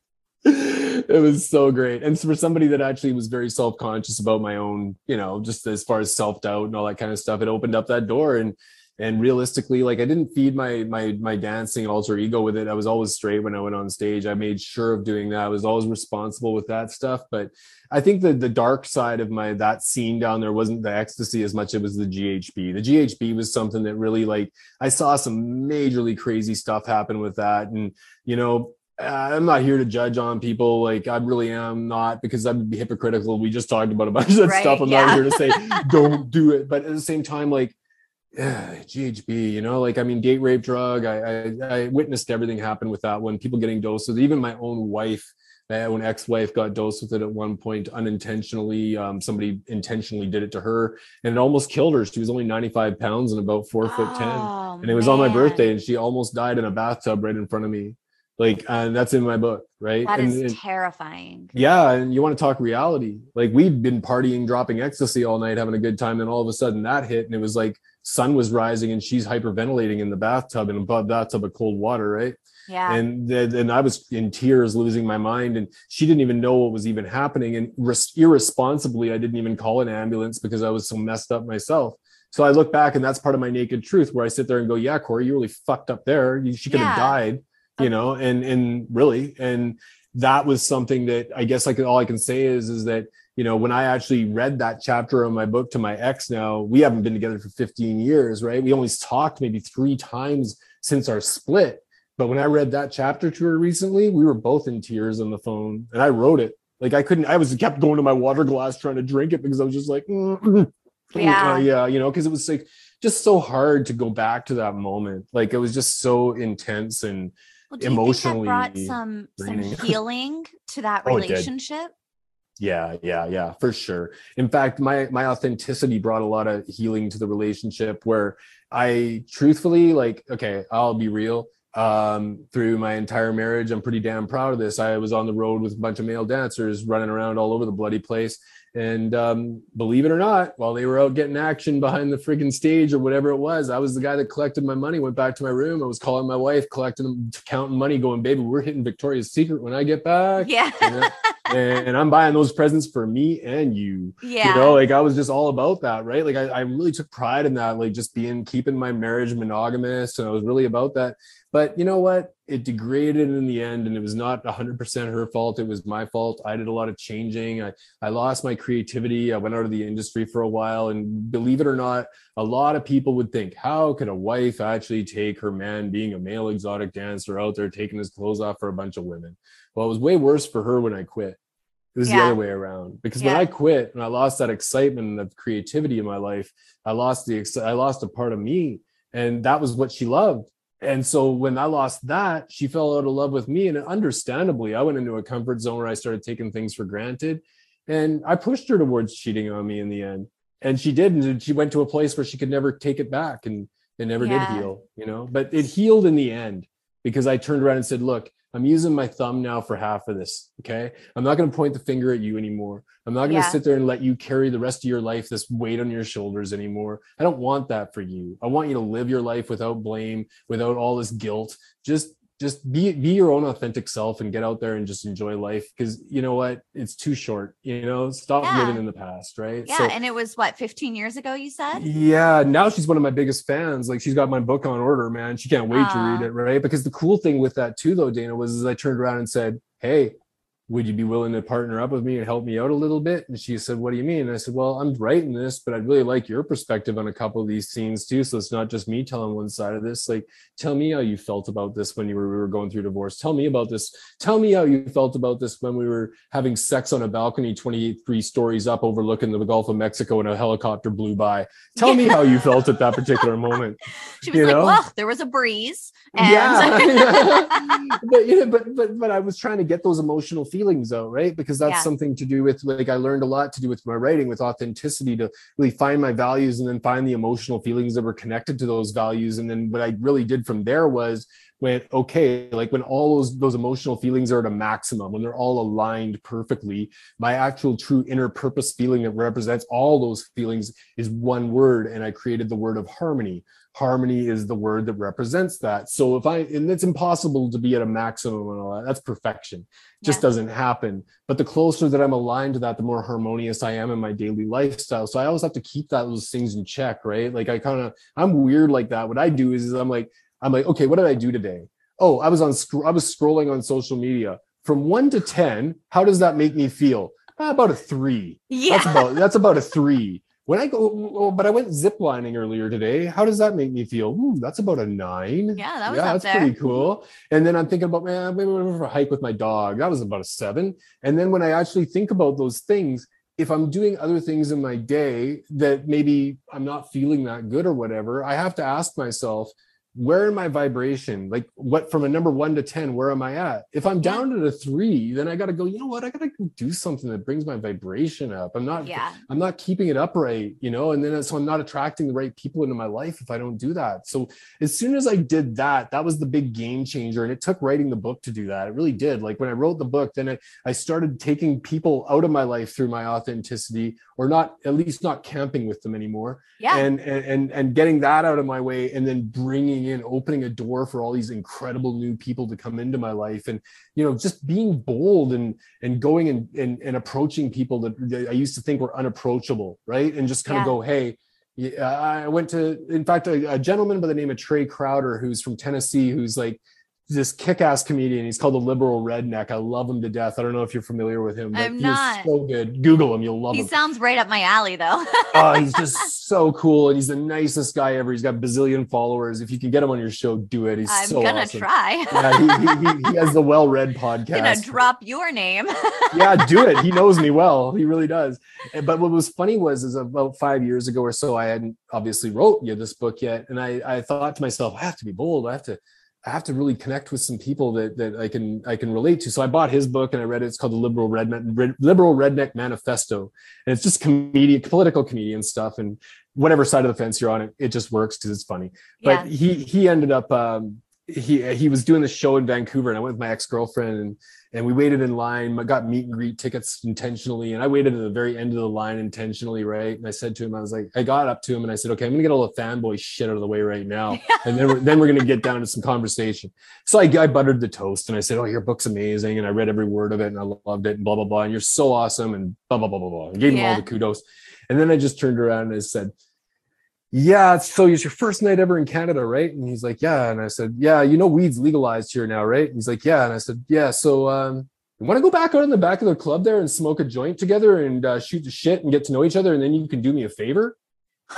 It was so great. And for somebody that actually was very self-conscious about my own, you know, just as far as self-doubt and all that kind of stuff, it opened up that door. And and realistically like i didn't feed my my my dancing alter ego with it i was always straight when i went on stage i made sure of doing that i was always responsible with that stuff but i think that the dark side of my that scene down there wasn't the ecstasy as much as it was the ghb the ghb was something that really like i saw some majorly crazy stuff happen with that and you know I'm not here to judge on people. Like I really am not because I'd be hypocritical. We just talked about a bunch of that right, stuff. I'm yeah. not here to say (laughs) don't do it. But at the same time, like yeah, GHB, you know, like I mean, date rape drug. I, I, I witnessed everything happen with that one. People getting dosed. with Even my own wife, my own ex-wife, got dosed with it at one point unintentionally. Um, somebody intentionally did it to her, and it almost killed her. She was only 95 pounds and about four foot ten, oh, and it was man. on my birthday, and she almost died in a bathtub right in front of me. Like, and that's in my book, right? That and, is and, terrifying. Yeah, and you want to talk reality? Like we'd been partying, dropping ecstasy all night, having a good time, then all of a sudden that hit, and it was like sun was rising and she's hyperventilating in the bathtub in a bathtub of cold water, right? Yeah. And then I was in tears, losing my mind, and she didn't even know what was even happening. And res- irresponsibly, I didn't even call an ambulance because I was so messed up myself. So I look back, and that's part of my naked truth, where I sit there and go, "Yeah, Corey, you really fucked up there. She could yeah. have died, you know." And and really, and that was something that I guess like all I can say is is that you know, when I actually read that chapter of my book to my ex now, we haven't been together for 15 years, right? We only talked maybe three times since our split. But when I read that chapter to her recently, we were both in tears on the phone and I wrote it. Like I couldn't, I was kept going to my water glass trying to drink it because I was just like, mm, yeah, uh, yeah, you know, because it was like just so hard to go back to that moment. Like it was just so intense and well, emotionally brought some some (laughs) healing to that relationship. Yeah, yeah, yeah, for sure. In fact, my my authenticity brought a lot of healing to the relationship where I truthfully like, okay, I'll be real. Um, through my entire marriage, I'm pretty damn proud of this. I was on the road with a bunch of male dancers running around all over the bloody place. And um, believe it or not, while they were out getting action behind the friggin' stage or whatever it was, I was the guy that collected my money, went back to my room. I was calling my wife, collecting, counting money, going, baby, we're hitting Victoria's Secret when I get back. Yeah. and, and, I'm buying those presents for me and you. Yeah. You know, like I was just all about that, right? Like I, I really took pride in that, like just being keeping my marriage monogamous. And I was really about that. But you know what? It degraded in the end, and it was not 100% her fault. It was my fault. I did a lot of changing. I, I lost my creativity. I went out of the industry for a while. And believe it or not, a lot of people would think, how could a wife actually take her man being a male exotic dancer out there taking his clothes off for a bunch of women? Well, it was way worse for her when I quit. It was yeah. the other way around because yeah. when I quit and I lost that excitement and that creativity in my life, I lost the I lost a part of me, and that was what she loved and so when I lost that, she fell out of love with me. And understandably, I went into a comfort zone where I started taking things for granted. And I pushed her towards cheating on me in the end. And she did. And she went to a place where she could never take it back and it never yeah. did heal, you know, but it healed in the end because I turned around and said, look, I'm using my thumb now for half of this. Okay. I'm not going to point the finger at you anymore. I'm not going to yeah. sit there and let you carry the rest of your life, this weight on your shoulders anymore. I don't want that for you. I want you to live your life without blame, without all this guilt. Just just be be your own authentic self and get out there and just enjoy life because you know what? It's too short you know? Stop yeah. living in the past right? Yeah so, and it was what 15 years ago you said? Yeah now she's one of my biggest fans. Like she's got my book on order man. She can't wait uh, to read it right? Because the cool thing with that too though dayna was is i turned around and said hey would you be willing to partner up with me and help me out a little bit? And she said, what do you mean? And I said, well, I'm writing this, but I'd really like your perspective on a couple of these scenes too. So it's not just me telling one side of this. Like, tell me how you felt about this when you were, we were going through divorce. Tell me about this. Tell me how you felt about this when we were having sex on a balcony, 23 stories up overlooking the Gulf of Mexico and a helicopter blew by. Tell me how you felt at that particular (laughs) moment. She was you like, know? well, there was a breeze. And- yeah. (laughs) but, you know, (laughs) but, but, but I was trying to get those emotional feelings feelings though right? Because that's yeah. something to do with like i learned a lot to do with my writing with authenticity to really find my values and then find the emotional feelings that were connected to those values. And then what i really did from there was went okay like when all those those emotional feelings are at a maximum when they're all aligned perfectly my actual true inner purpose feeling that represents all those feelings is one word and i created the word of harmony harmony is the word that represents that. So if I and it's impossible to be at a maximum and all that, that's perfection. just yeah. doesn't happen. But the closer that I'm aligned to that, the more harmonious I am in my daily lifestyle. So I always have to keep that those things in check, right? Like I kind of I'm weird like that. What I do is, is I'm like, I'm like, okay, what did I do today? Oh, I was on I was scrolling on social media. From one to ten, how does that make me feel? Ah, about a three. Yeah. That's about that's about a three. When I go, oh, but I went ziplining earlier today. How does that make me feel? Ooh, that's about a nine. Yeah, that was yeah, that's there. pretty cool. And then I'm thinking about man, maybe for a hike with my dog. That was about a seven. And then when I actually think about those things, if I'm doing other things in my day that maybe I'm not feeling that good or whatever, I have to ask myself, where in my vibration like what from a number one to 10 where am i at? If i'm down to a three then i got to go you know what? I got to do something that brings my vibration up. I'm not yeah. I'm not keeping it upright you know and then uh, so i'm not attracting the right people into my life if i don't do that. So as soon as i did that that was the big game changer and it took writing the book to do that. It really did. Like when i wrote the book then i, I started taking people out of my life through my authenticity or not at least not camping with them anymore. Yeah. And and and, and getting that out of my way and then bringing in opening a door for all these incredible new people to come into my life and you know just being bold and and going and and, and approaching people that, that i used to think were unapproachable right and just kind yeah. of go hey I went to, in fact, a, a, gentleman by the name of Trae Crowder, who's from Tennessee, who's like this kick-ass comedian. He's called the liberal redneck. I love him to death. I don't know if you're familiar with him, but I'm not. so good. Google him, you'll love he him. He sounds right up my alley, though. (laughs) oh, he's just so cool, and he's the nicest guy ever. He's got bazillion followers. If you can get him on your show, do it. He's so cool. I'm so gonna awesome. try. (laughs) yeah, he, he, he, has the well-read (laughs) podcast. I'm gonna drop your name. yeah, do it. He knows me well. He really does. Eh, but what was funny was, is about five years ago or so, I hadn't obviously wrote you this book yet, and I I thought to myself, I have to be bold. I have to I have to really connect with some people that that I can I can relate to. So I bought his book and I read it. It's called the Liberal Redneck Liberal Redneck Manifesto, and it's just comedian, political comedian stuff. And whatever side of the fence you're on, it, it just works because it's funny. But he he ended up um, he he was doing the show in Vancouver, and I went with my ex girlfriend and and we waited in line. I got meet and greet tickets intentionally, and I waited at the very end of the line intentionally, right? And I said to him, I was like, I got up to him and I said, okay, I'm gonna get all the fanboy shit out of the way right now, (laughs) and then we're, then we're gonna get down to some conversation. So I, I buttered the toast and I said, oh, your book's amazing, and I read every word of it and I loved it, and blah blah blah, and you're so awesome, and blah blah blah blah blah. And gave him all the kudos, and then I just turned around and I said yeah, so it's your first night ever in Canada, right? And he's like, yeah. And I said, yeah, you know, weed's legalized here now, right? And he's like, yeah. And I said, yeah. So, um, you want to go back out in the back of the club there and smoke a joint together and uh, shoot the shit and get to know each other, and then you can do me a favor?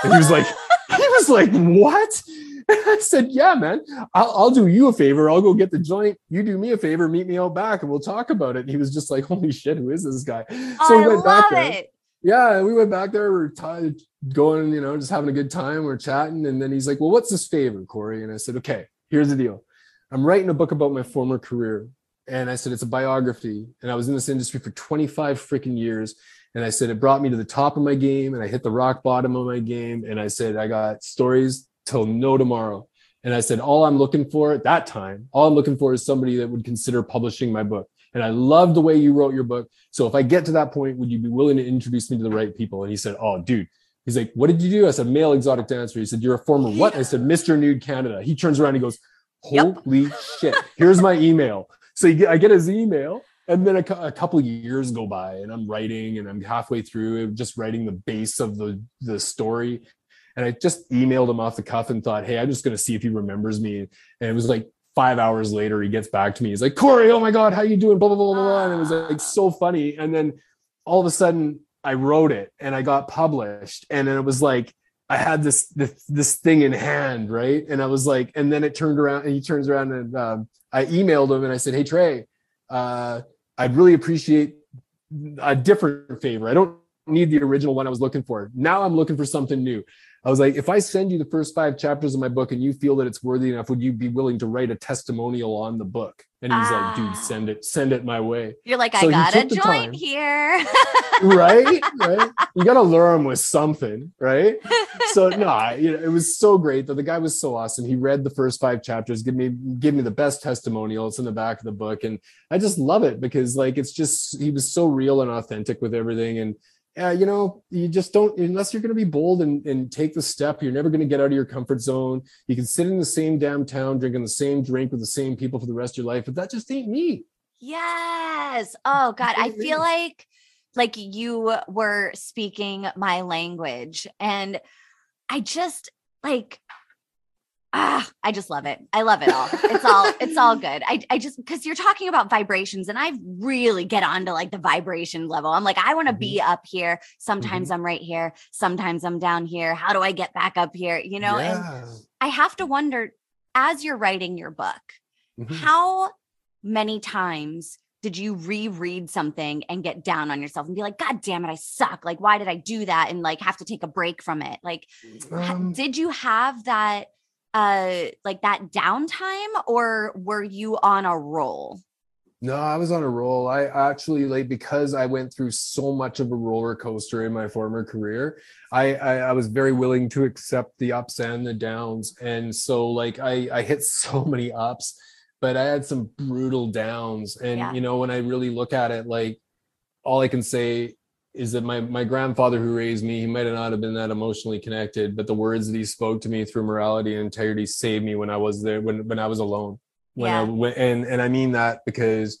And he was like, (laughs) (laughs) he was like, what? And I said, yeah, man, I'll, I'll, do you a favor. I'll go get the joint. You do me a favor, meet me out back, and we'll talk about it. And he was just like, holy shit, who is this guy? So I we went back there. It. Yeah, and we went back there. We are t- going, you know, just having a good time. We're chatting. And then he's like, Well, what's this favor, Corey? And I said, Okay, here's the deal. I'm writing a book about my former career. And I said, It's a biography. And I was in this industry for 25 freaking years. And I said, It brought me to the top of my game. And I hit the rock bottom of my game. And I said, I got stories till no tomorrow. And I said, All I'm looking for at that time, all I'm looking for is somebody that would consider publishing my book. And I love the way you wrote your book. So if I get to that point, would you be willing to introduce me to the right people? And he said, Oh, dude, He's like, what did you do? I said, male exotic dancer. He said, you're a former what? I said, Mr. Nude Canada. He turns around and he goes, holy yep. shit, here's my email. So I get his email and then a, a couple years go by and I'm writing and I'm halfway through just writing the base of the, the story. And I just emailed him off the cuff and thought, hey, I'm just going to see if he remembers me. And it was like five hours later, he gets back to me. He's like, Corey, oh my God, how you doing? Blah, blah, blah, blah, blah. And it was like so funny. And then all of a sudden I wrote it and I got published. And then it was like, I had this, this this thing in hand, right? And I was like, and then it turned around and he turns around and um, I emailed him and I said, Hey Trae, uh, I'd really appreciate a different favor. I don't need the original one I was looking for. Now I'm looking for something new. I was like, if I send you the first five chapters of my book and you feel that it's worthy enough, would you be willing to write a testimonial on the book? And he's ah. like, dude, ah. send it, send it my way. You're like, so I got a joint time. here. (laughs) right? Right. (laughs) You got to lure him with something, right? So no, (laughs) you know, it was so great that the guy was so awesome. He read the first five chapters, give me give me the best testimonial. It's in the back of the book. And I just love it because like it's just he was so real and authentic with everything. And uh, you know, you just don't, unless you're going to be bold and, and take the step, you're never going to get out of your comfort zone. You can sit in the same damn town, drinking the same drink with the same people for the rest of your life, but that just ain't me. Yes. (laughs) Oh God. I feel like, like you were speaking my language and I just like, ah, I just love it. I love it all. It's all, it's all (laughs) good. I, I just, cause you're talking about vibrations and I really get onto like the vibration level. I'm like, I want to be mm-hmm. up here. Sometimes mm-hmm. I'm right here. Sometimes I'm down here. How do I get back up here? You know, yeah. and I have to wonder as you're writing your book, mm-hmm. how many times did you reread something and get down on yourself and be like, God damn it, I suck. Like, why did I do that? And like have to take a break from it? Like, um, did you have that? Uh like that downtime or were you on a roll? No, I was on a roll. I actually like because I went through so much of a roller coaster in my former career. I, I, I was very willing to accept the ups and the downs, and so like I I hit (laughs) so many ups, but I had some brutal downs. And yeah. you know when I really look at it, like all I can say is that my my grandfather who raised me, he might have not have been that emotionally connected, but the words that he spoke to me through morality and integrity saved me when I was there when when I was alone. When yeah. I when, and and I mean that because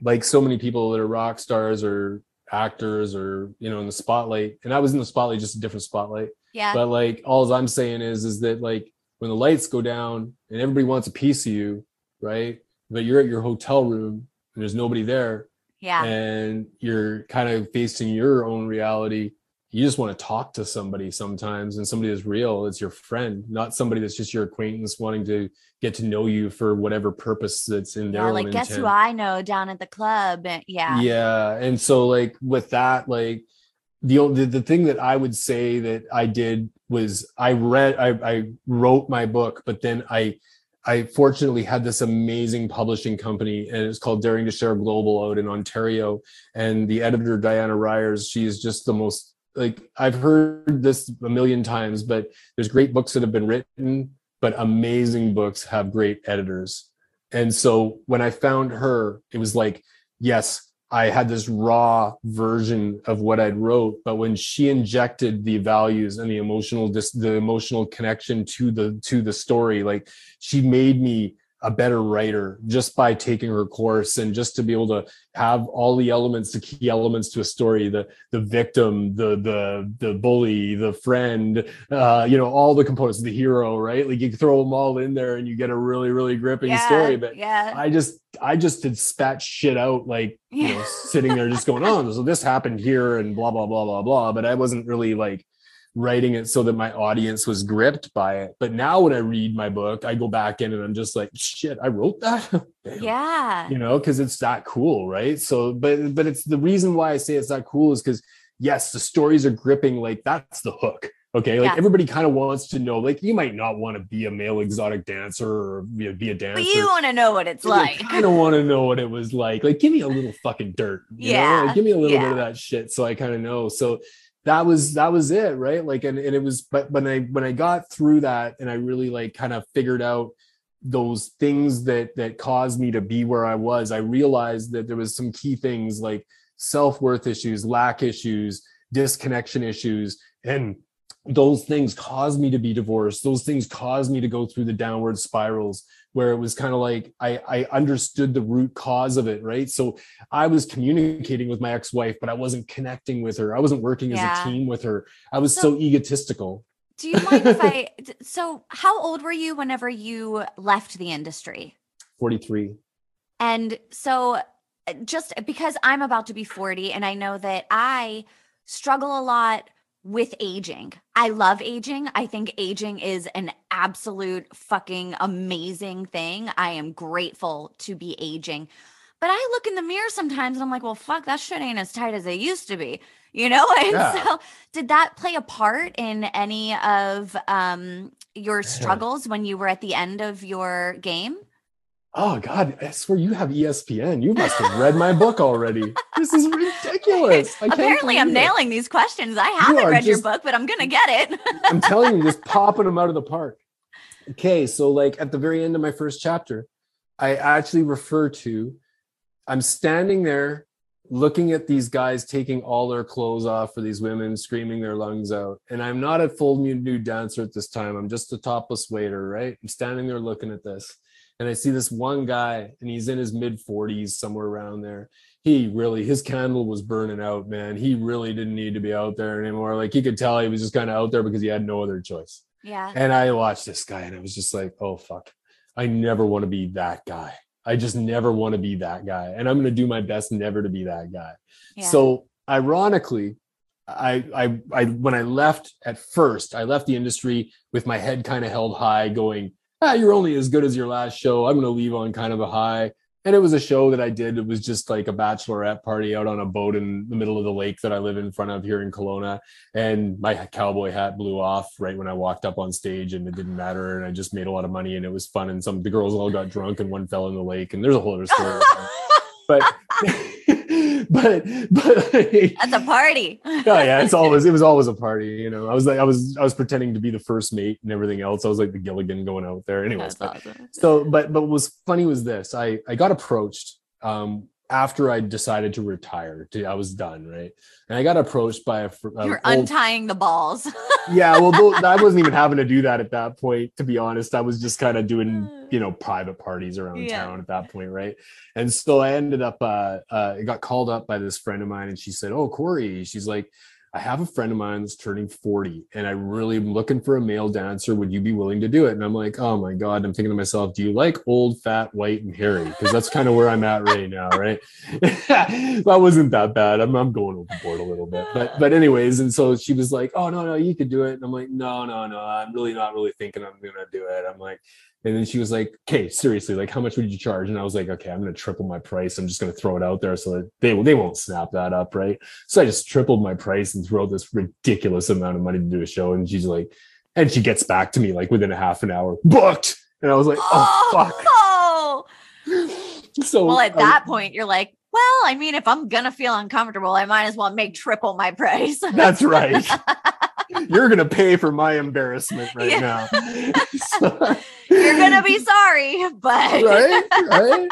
like so many people that are rock stars or actors or you know in the spotlight, and I was in the spotlight, just a different spotlight. Yeah. But like all I'm saying is is that like when the lights go down and everybody wants a piece of you, right? But you're at your hotel room and there's nobody there yeah. And you're kind of facing your own reality. You just want to talk to somebody sometimes and somebody that's real it's your friend not somebody that's just your acquaintance wanting to get to know you for whatever purpose that's in their yeah, like guess who i know down at the club? Eh, yeah. Yeah and so like with that like the, the the thing that i would say that i did was i read i, I wrote my book but then i I fortunately had this amazing publishing company, and it's called Daring to Share Global out in Ontario. And the editor Diana Ryers, she is just the most like I've heard this a million times, but there's great books that have been written, but amazing books have great editors. And so when I found her, it was like, yes, I had this raw version of what I'd wrote, but when she injected the values and the emotional the emotional connection to the to the story, like she made me a better writer just by taking her course and just to be able to have all the elements the key elements to a story the the victim the the the bully the friend uh you know all the components of the hero right? Like you throw them all in there and you get a really really gripping yeah, story but yeah. I just i just did spat shit out like you know (laughs) sitting there just going on oh, so this happened here and blah blah blah blah blah but i wasn't really like writing it so that my audience was gripped by it. But now when I read my book, I go back in and I'm just like, shit, I wrote that. (laughs) yeah. You know, because it's that cool, right? So, but but it's the reason why I say it's that cool is because yes, the stories are gripping, like that's the hook. Okay, like yeah. everybody kind of wants to know. Like you might not want to be a male exotic dancer or be a, be a dancer. But you want to know what it's like. I kind of want to know what it was like. Like, give me a little fucking dirt. yeah. Like, give me a little yeah. bit of that shit, so I kind of know. So that was that was it right? Like and, and it was but when i when i got through that and i really like kind of figured out those things that that caused me to be where i was i realized that there was some key things like self-worth issues lack issues disconnection issues and those things caused me to be divorced those things caused me to go through the downward spirals where it was kind of like I, I understood the root cause of it, right? So I was communicating with my ex-wife, but I wasn't connecting with her. I wasn't working yeah. as a team with her. I was so, so egotistical. Do you mind if I? (laughs) So, how old were you whenever you left the industry? 43. And so, uh, just because I'm about to be 40, and I know that I struggle a lot with aging. I love aging. I think aging is an absolute fucking amazing thing. I am grateful to be aging. But I look in the mirror sometimes and I'm like, well, fuck, that shit ain't as tight as it used to be, you know? (laughs) And yeah. so, did that play a part in any of um, your struggles when you were at the end of your game? Oh God, I swear you have ESPN. You must have read my book already. This is ridiculous. Apparently, I'm nailing these questions. I haven't read just, your book, but I'm gonna get it. (laughs) I'm telling you, just (laughs) popping them out of the park. Okay, so like at the very end of my first chapter, I actually refer to I'm standing there looking at these guys taking all their clothes off for these women screaming their lungs out and i'm not a full nude dancer at this time i'm just a topless waiter right i'm standing there looking at this and I see this one guy, and he's in his mid 40s, somewhere around there. He really, his candle was burning out, man. He really didn't need to be out there anymore. Like he could tell he was just kind of out there because he had no other choice. Yeah. And I watched this guy, and I was just like, oh, fuck. I never want to be that guy. I just never want to be that guy. And I'm going to do my best never to be that guy. Yeah. So, ironically, I, I, I, when I left at first, I left the industry with my head kind of held high, going, ah, you're only as good as your last show. I'm going to leave on kind of a high. And it was a show that I did. It was just like a bachelorette party out on a boat in the middle of the lake that I live in front of here in Kelowna. And my cowboy hat blew off right when I walked up on stage, and it didn't matter. And I just made a lot of money, and it was fun. And some of the girls all got drunk, and one fell in the lake. And there's a whole other story. (laughs) but (laughs) (laughs) but but that's a party. (laughs) oh yeah, it's always it was always a party. You know, I was like I was I was pretending to be the first mate and everything else. I was like the Gilligan going out there. Anyways, but, awesome. so but but what was funny was this. I I got approached um after I decided to retire, to, I was done, right? And I got approached by a. a You're old, untying the balls. (laughs) yeah, well, I wasn't even having to do that at that point. To be honest, I was just kind of doing, you know, (sighs) private parties around yeah. town at that point, right? And so I ended up, uh, uh, got called up by this friend of mine, and she said, "Oh, Corey," she's like I have a friend of mine that's turning 40 and I really am looking for a male dancer. Would you be willing to do it? And I'm like, oh my God. I'm thinking to myself, do you like old, fat, white, and hairy? Because that's kind of where I'm at right now, right? (laughs) that wasn't that bad. I'm, I'm going overboard a little bit. But but anyways, and so she was like, oh no, no, you could do it. And I'm like, no, no, no, I'm really not really thinking I'm gonna do it. I'm like, and then she was like, okay, seriously, like how much would you charge? And I was like, okay, I'm going to triple my price. I'm just going to throw it out there so that they, they won't snap that up. Right. So I just tripled my price and threw out this ridiculous amount of money to do a show. And she's like, and she gets back to me like within a half an hour, booked. And I was like, oh, oh fuck. (laughs) So well, at that point, you're like, well, I mean, if I'm gonna feel uncomfortable, I might as well make triple my price. (laughs) That's right. (laughs) You're gonna pay for my embarrassment right yeah. now. so, (laughs) You're gonna be sorry, but right, right.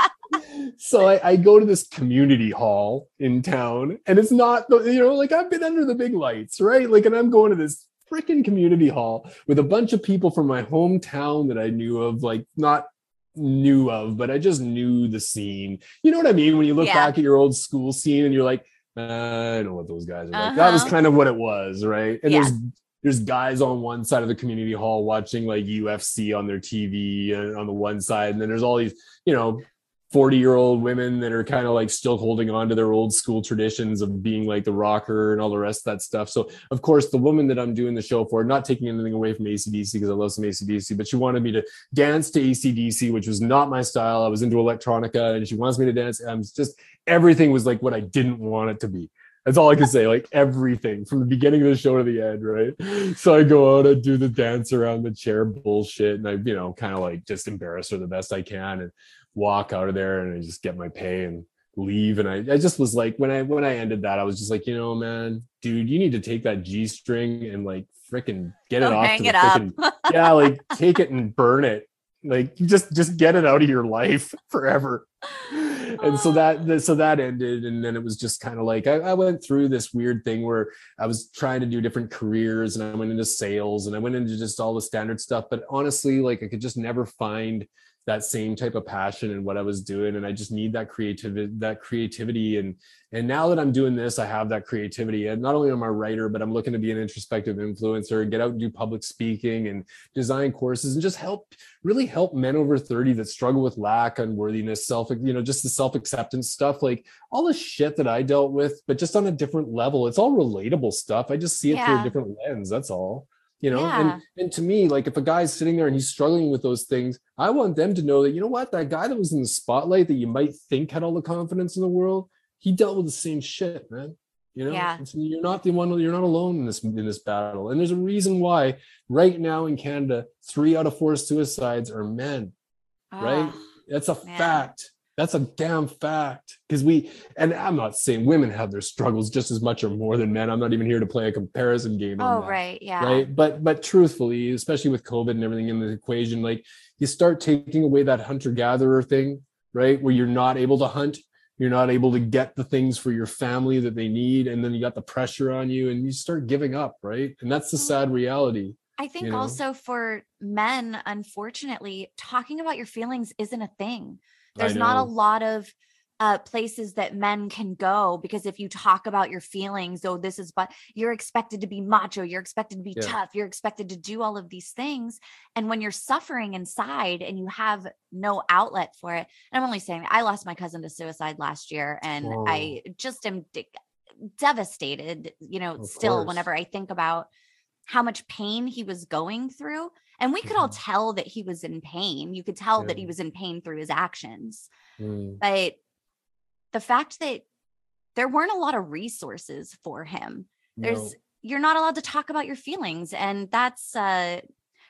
So I, I, go to this community hall in town, and it's not you know like I've been under the big lights, right? Like, and I'm going to this freaking community hall with a bunch of people from my hometown that I knew of, like not knew of, but I just knew the scene. You know what I mean? When you look yeah. back at your old school scene and you're like, uh, I don't know what those guys are uh-huh. like. That was uh-huh. kind of what it was, right? And yeah. there's there's guys on one side of the community hall watching like UFC on their TV uh, on the one side, and then there's all these, you know, 40 year old women that are kind of like still holding on to their old school traditions of being like the rocker and all the rest of that stuff. So, of course, the woman that I'm doing the show for, not taking anything away from ACDC because I love some ACDC, but she wanted me to dance to ACDC, which was not my style. I was into electronica and she wants me to dance. I'm just, everything was like what I didn't want it to be. That's all I can say. Like everything from the beginning of the show to the end, right? So I go out and do the dance around the chair bullshit, and I, you know, kind of like just embarrass her the best I can, and walk out of there, and I just get my pay and leave. And I, I just was like, when I when I ended that, I was just like, you know, man, dude, you need to take that G string and like freaking get it off hang it freaking, yeah, like take it and burn it. Like just just get it out of your life (laughs) forever. And so that ah. so that ended. And then it was just kind of like I, I, went through this weird thing where i was trying to do different careers and i went into sales and i went into just all the standard stuff. But honestly like i could just never find that same type of passion and what I was doing. And I just need that creativity, that creativity. And and now that I'm doing this, I have that creativity. And not only am I a writer, but I'm looking to be an introspective influencer, get out and do public speaking and design courses and just help really help men over 30 that struggle with lack, unworthiness, self, you know, just the self-acceptance stuff, like all the shit that I dealt with, but just on a different level. It's all relatable stuff. I just see it yeah. through a different lens. That's all you know yeah. and and to me like if a guy's sitting there and he's struggling with those things i want them to know that you know what that guy that was in the spotlight that you might think had all the confidence in the world he dealt with the same shit man you know yeah. So you're not the one you're not alone in this in this battle and there's a reason why right now in canada three out of four suicides are men oh, right ah, that's a man. fact that's a damn fact. Because we, and I'm not saying women have their struggles just as much or more than men. I'm not even here to play a comparison game. Oh, that, right. Yeah. Right. But, but truthfully, especially with COVID and everything in the equation, like you start taking away that hunter gatherer thing, right? Where you're not able to hunt, you're not able to get the things for your family that they need. And then you got the pressure on you and you start giving up, right? And that's the sad mm-hmm. reality. I think you know? also for men, unfortunately, talking about your feelings isn't a thing. There's not a lot of uh, places that men can go because if you talk about your feelings, oh, this is but you're expected to be macho, you're expected to be yeah. tough, you're expected to do all of these things. And when you're suffering inside and you have no outlet for it, and I'm only saying I lost my cousin to suicide last year, and oh. I just am de- devastated, you know, of still course. whenever I think about how much pain he was going through and we could all mm-hmm. tell that he was in pain. You could tell yeah. that he was in pain through his actions. Mm. But the fact that there weren't a lot of resources for him. There's no. you're not allowed to talk about your feelings and that's uh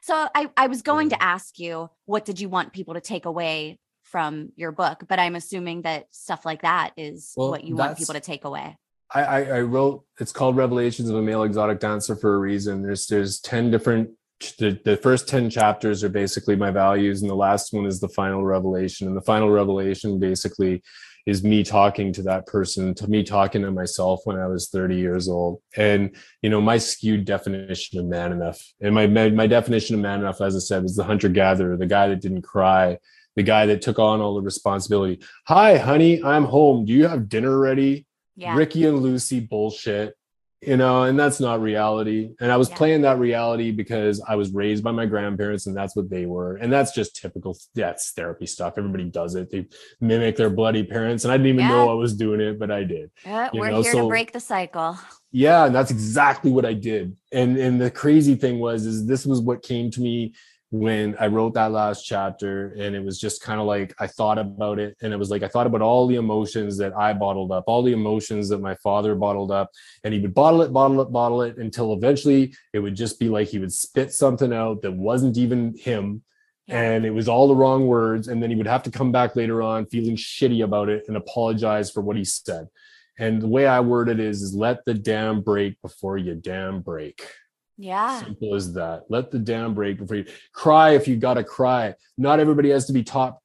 so I I was going to ask you what did you want people to take away from your book, but I'm assuming that stuff like that is well, what you want people to take away. I, I wrote it's called Revelations of a Male Exotic Dancer for a reason. There's there's 10 different the, the first 10 chapters are basically my values and the last one is the final revelation. And the final revelation basically is me talking to that person to me talking to myself when i was 30 years old. And you know my skewed definition of man enough and my my definition of man enough as i said was the hunter gatherer the guy that didn't cry the guy that took on all the responsibility. Hi honey i'm home. Do you have dinner ready? Yeah. ricky and lucy bullshit you know and that's not reality. And i was yeah. playing that reality because i was raised by my grandparents and that's what they were. And that's just typical that's therapy stuff. Everybody does it. They mimic their bloody parents. And i didn't even yeah. know i was doing it but i did we're know? here so, to break the cycle. Yeah and that's exactly what i did. And and the crazy thing was is this was what came to me when I wrote that last chapter and it was just kind of like I thought about it and it was like I thought about all the emotions that I bottled up, all the emotions that my father bottled up and he would bottle it, bottle it, bottle it until eventually it would just be like he would spit something out that wasn't even him and it was all the wrong words and then he would have to come back later on feeling shitty about it and apologize for what he said. And the way I word it is is let the dam break before you damn break. Yeah. Simple as that. Let the dam break before you cry if you gotta cry. Not everybody has to be top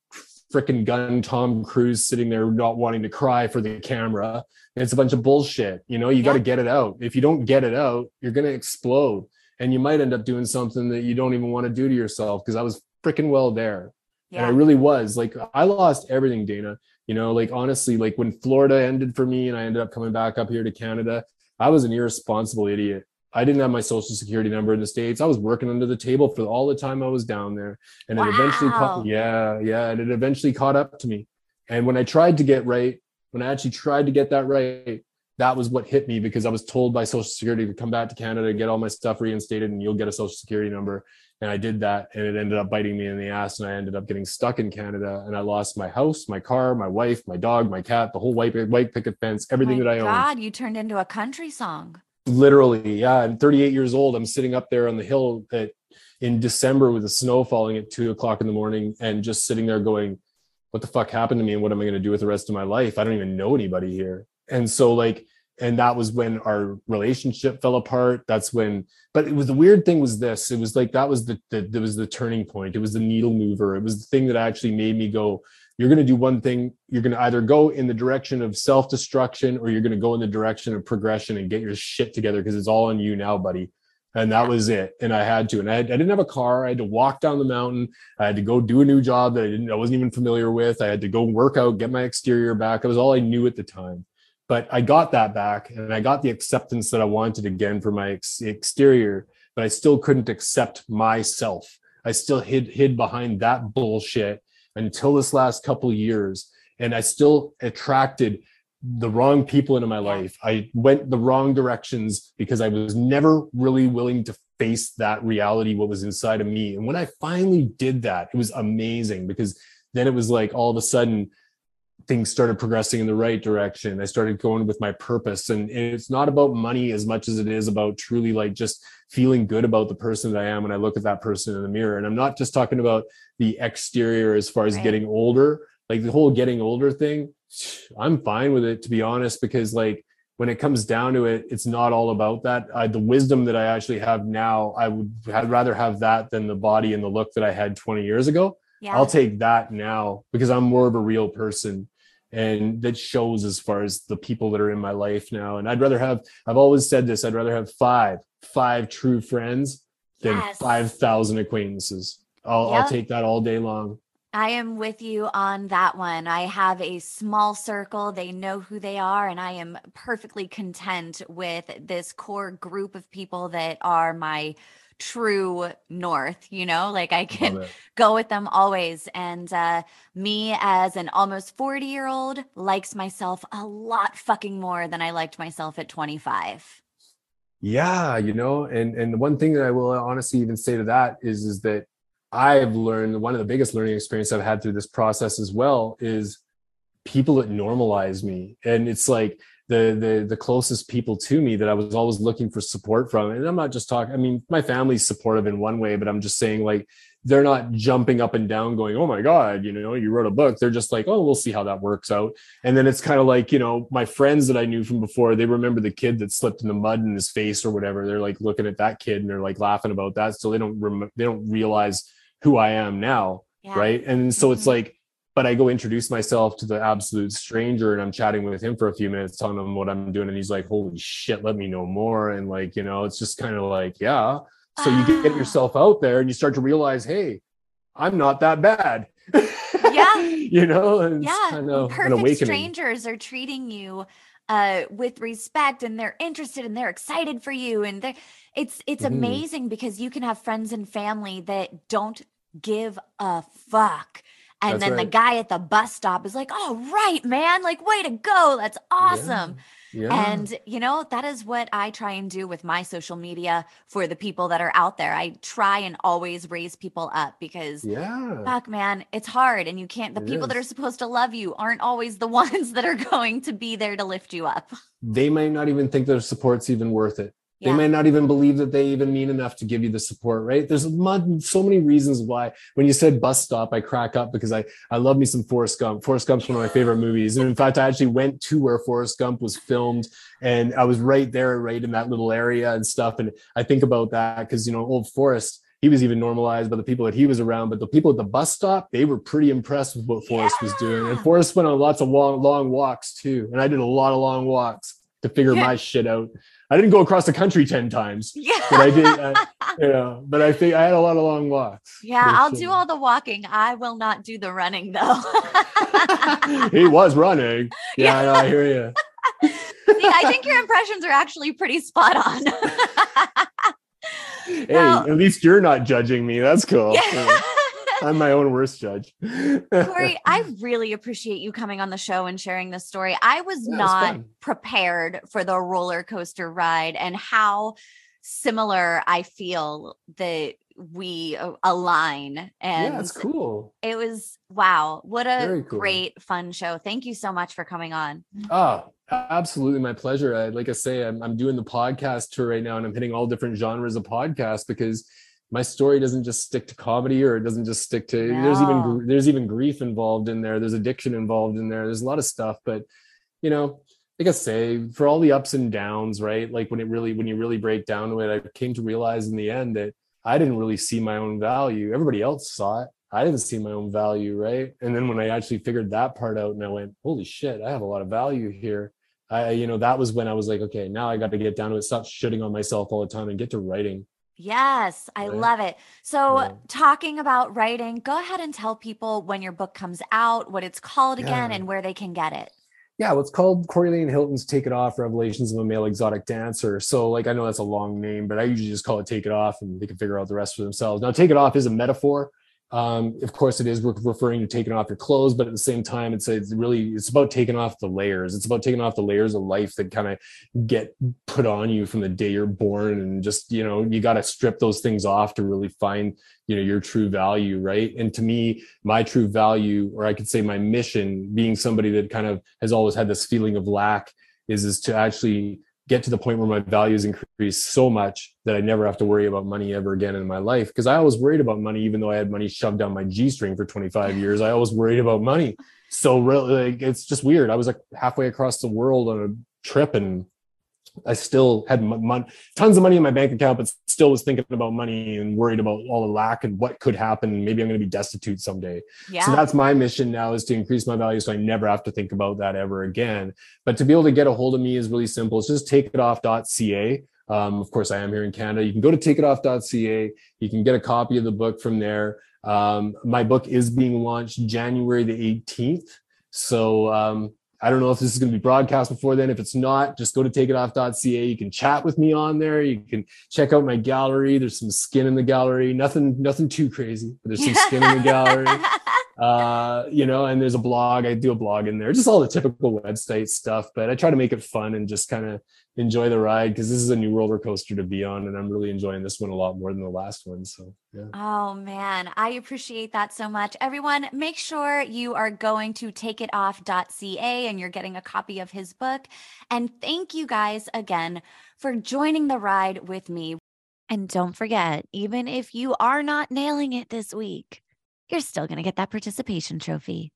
freaking gun Tom Cruise sitting there not wanting to cry for the camera. It's a bunch of bullshit. You know, you yeah. got to get it out. If you don't get it out, you're going to explode and you might end up doing something that you don't even want to do to yourself because I was freaking well there. Yeah. And I really was like, I lost everything, Dayna. You know, like honestly, like when Florida ended for me and I ended up coming back up here to Canada, I was an irresponsible idiot. I didn't have my social security number in the States. I was working under the table for all the time I was down there. And wow. it eventually caught, yeah, yeah. And it eventually caught up to me. And when I tried to get right, when I actually tried to get that right, that was what hit me because I was told by Social Security to come back to Canada, get all my stuff reinstated, and you'll get a social security number. And I did that, and it ended up biting me in the ass, and I ended up getting stuck in Canada, and I lost my house, my car, my wife, my dog, my cat, the whole white white picket fence, everything that I own. God, you turned into a country song literally yeah i'm 38 years old. I'm sitting up there on the hill at in december with the snow falling at two o'clock in the morning and just sitting there going what the fuck happened to me and what am i going to do with the rest of my life? I don't even know anybody here. And so like and that was when our relationship fell apart. That's when but it was the weird thing was this. It was like that was the, the that was the turning point. It was the needle mover. It was the thing that actually made me go you're going to do one thing you're going to either go in the direction of self-destruction or you're going to go in the direction of progression and get your shit together because it's all on you now buddy. And that was it and i had to and I, had, I didn't have a car i had to walk down the mountain i had to go do a new job that i didn't i wasn't even familiar with i had to go work out get my exterior back it was all i knew at the time. But i got that back and i got the acceptance that i wanted again for my ex- exterior but i still couldn't accept myself. I still hid hid behind that bullshit until this last couple years and i still attracted the wrong people into my life. I went the wrong directions because I was never really willing to face that reality, what was inside of me. And when I finally did that, it was amazing because then it was like all of a sudden things started progressing in the right direction. I started going with my purpose. And it's not about money as much as it is about truly like just feeling good about the person that I am when I look at that person in the mirror. And I'm not just talking about the exterior as far as right. getting older, like the whole getting older thing I'm fine with it to be honest, because like when it comes down to it, it's not all about that. I, the wisdom that I actually have now, I would I'd rather have that than the body and the look that I had 20 years ago. Yeah. I'll take that now because I'm more of a real person. And that shows as far as the people that are in my life now. And I'd rather have, I've always said this, I'd rather have five, five true friends than yes. 5,000 acquaintances. I'll, yep. I'll take that all day long. I am with you on that one. I have a small circle. They know who they are, and I am perfectly content with this core group of people that are my true north you know like i can go with them always and uh me as an almost 40 year old likes myself a lot fucking more than i liked myself at 25 yeah you know and and the one thing that i will honestly even say to that is is that I've learned one of the biggest learning experience I've had through this process as well is people that normalize me. And it's like the the the closest people to me that I was always looking for support from. And I'm not just talking, I mean, my family's supportive in one way, but I'm just saying like they're not jumping up and down going, oh my God, you know, you wrote a book. They're just like, oh, we'll see how that works out. And then it's kind of like, you know, my friends that I knew from before, they remember the kid that slipped in the mud in his face or whatever. They're like looking at that kid and they're like laughing about that. So they don't rem- they don't realize who I am now. Yeah. Right. And so mm-hmm. it's like, but I go introduce myself to the absolute stranger and I'm chatting with him for a few minutes, telling him what I'm doing. And he's like, holy shit, let me know more. And like, you know, it's just kind of like, yeah. So you get ah. yourself out there and you start to realize, hey, I'm not that bad. Yeah. (laughs) you know, and yeah. Kind of Perfect strangers are treating you uh, with respect and they're interested and they're excited for you and they're it's it's mm-hmm. amazing because you can have friends and family that don't give a fuck and That's then right. the guy at the bus stop is like, "All right, man, like way to go. That's awesome." Yeah. Yeah. And, you know, that is what I try and do with my social media for the people that are out there. I try and always raise people up because, yeah, fuck, man, it's hard. And you can't, the it people is. that are supposed to love you aren't always the (laughs) ones that are going to be there to lift you up. They might not even think their support's even worth it. They might not even believe that they even mean enough to give you the support, right? There's so many reasons why. When you said bus stop, I crack up because I I love me some Forrest Gump. Forrest Gump's one of my favorite movies, and in fact, I actually went to where Forrest Gump was filmed, and I was right there, right in that little area and stuff. And I think about that because you know, old Forrest, he was even normalized by the people that he was around, but the people at the bus stop, they were pretty impressed with what Forrest yeah. was doing. And Forrest went on lots of long, long walks too, and I did a lot of long walks to figure yeah. my shit out. I didn't go across the country 10 times. Yeah. But I did, I, you know, but I think I had a lot of long walks. Yeah, I'll sure. do all the walking. I will not do the running though. (laughs) he was running. (laughs) Yeah, yeah. I, I hear you. (laughs) See, I think your impressions are actually pretty spot on. hey, now, at least you're not judging me. That's cool. Yeah. I'm my own worst judge. Corey, (laughs) I really appreciate you coming on the show and sharing this story. I was yeah, not prepared for the roller coaster ride and how similar I feel that we uh, align and yeah, it's cool. It was wow, what a cool. great fun show. Thank you so much for coming on. Oh, absolutely my pleasure. I, like I say, I'm, I'm doing the podcast tour right now and I'm hitting all different genres of podcasts because my story doesn't just stick to comedy or it doesn't just stick to no. there's even there's even grief involved in there. There's addiction involved in there. There's a lot of stuff but you know like i say for all the ups and downs right? Like when it really when you really break down to it i came to realize in the end that i didn't really see my own value. Everybody else saw it. I didn't see my own value right? And then when i actually figured that part out and i went holy shit i have a lot of value here. I, you know, that was when I was like, okay, now I got to get down to it, stop shitting on myself all the time and get to writing. Yes, I right? love it. So, yeah. talking about writing, go ahead and tell people when your book comes out, what it's called again, and where they can get it. Yeah, well, it's called Corey Laine Hilton's Take It Off Revelations of a Male Exotic Dancer. So, like, I know that's a long name, but I usually just call it Take It Off and they can figure out the rest for themselves. Now, Take It Off is a metaphor um, of course it is referring to taking off your clothes but at the same time it's it's really it's about taking off the layers. It's about taking off the layers of life that kind of get put on you from the day you're born and just you know you got to strip those things off to really find you know your true value right? And to me my true value or i could say my mission being somebody that kind of has always had this feeling of lack is is to actually get to the point where my values increase so much that I never have to worry about money ever again in my life. Because I always worried about money, even though I had money shoved down my G string for 25 years. I always worried about money. So really, like, it's just weird. I was like halfway across the world on a trip and I still had mon- tons of money in my bank account, but still was thinking about money and worried about all the lack and what could happen. Maybe I'm going to be destitute someday. Yeah. So that's my mission now is to increase my value so I never have to think about that ever again. But to be able to get a hold of me is really simple. It's just takeitoff.ca. Um, of course, I am here in Canada. You can go to takeitoff.ca. You can get a copy of the book from there. Um, my book is being launched January the 18th. So um, I don't know if this is going to be broadcast before then. If it's not, just go to takeitoff.ca. You can chat with me on there. You can check out my gallery. There's some skin in the gallery. Nothing, nothing too crazy. But there's some skin in the gallery. (laughs) Uh, you know, and there's a blog. I do a blog in there, just all the typical website stuff. But I try to make it fun and just kind of enjoy the ride because this is a new roller coaster to be on and i'm really enjoying this one a lot more than the last one so yeah. Oh man. I appreciate that so much. Everyone make sure you are going to takeitoff.ca and you're getting a copy of his book. And thank you guys again for joining the ride with me. And don't forget even if you are not nailing it this week you're still going to get that participation trophy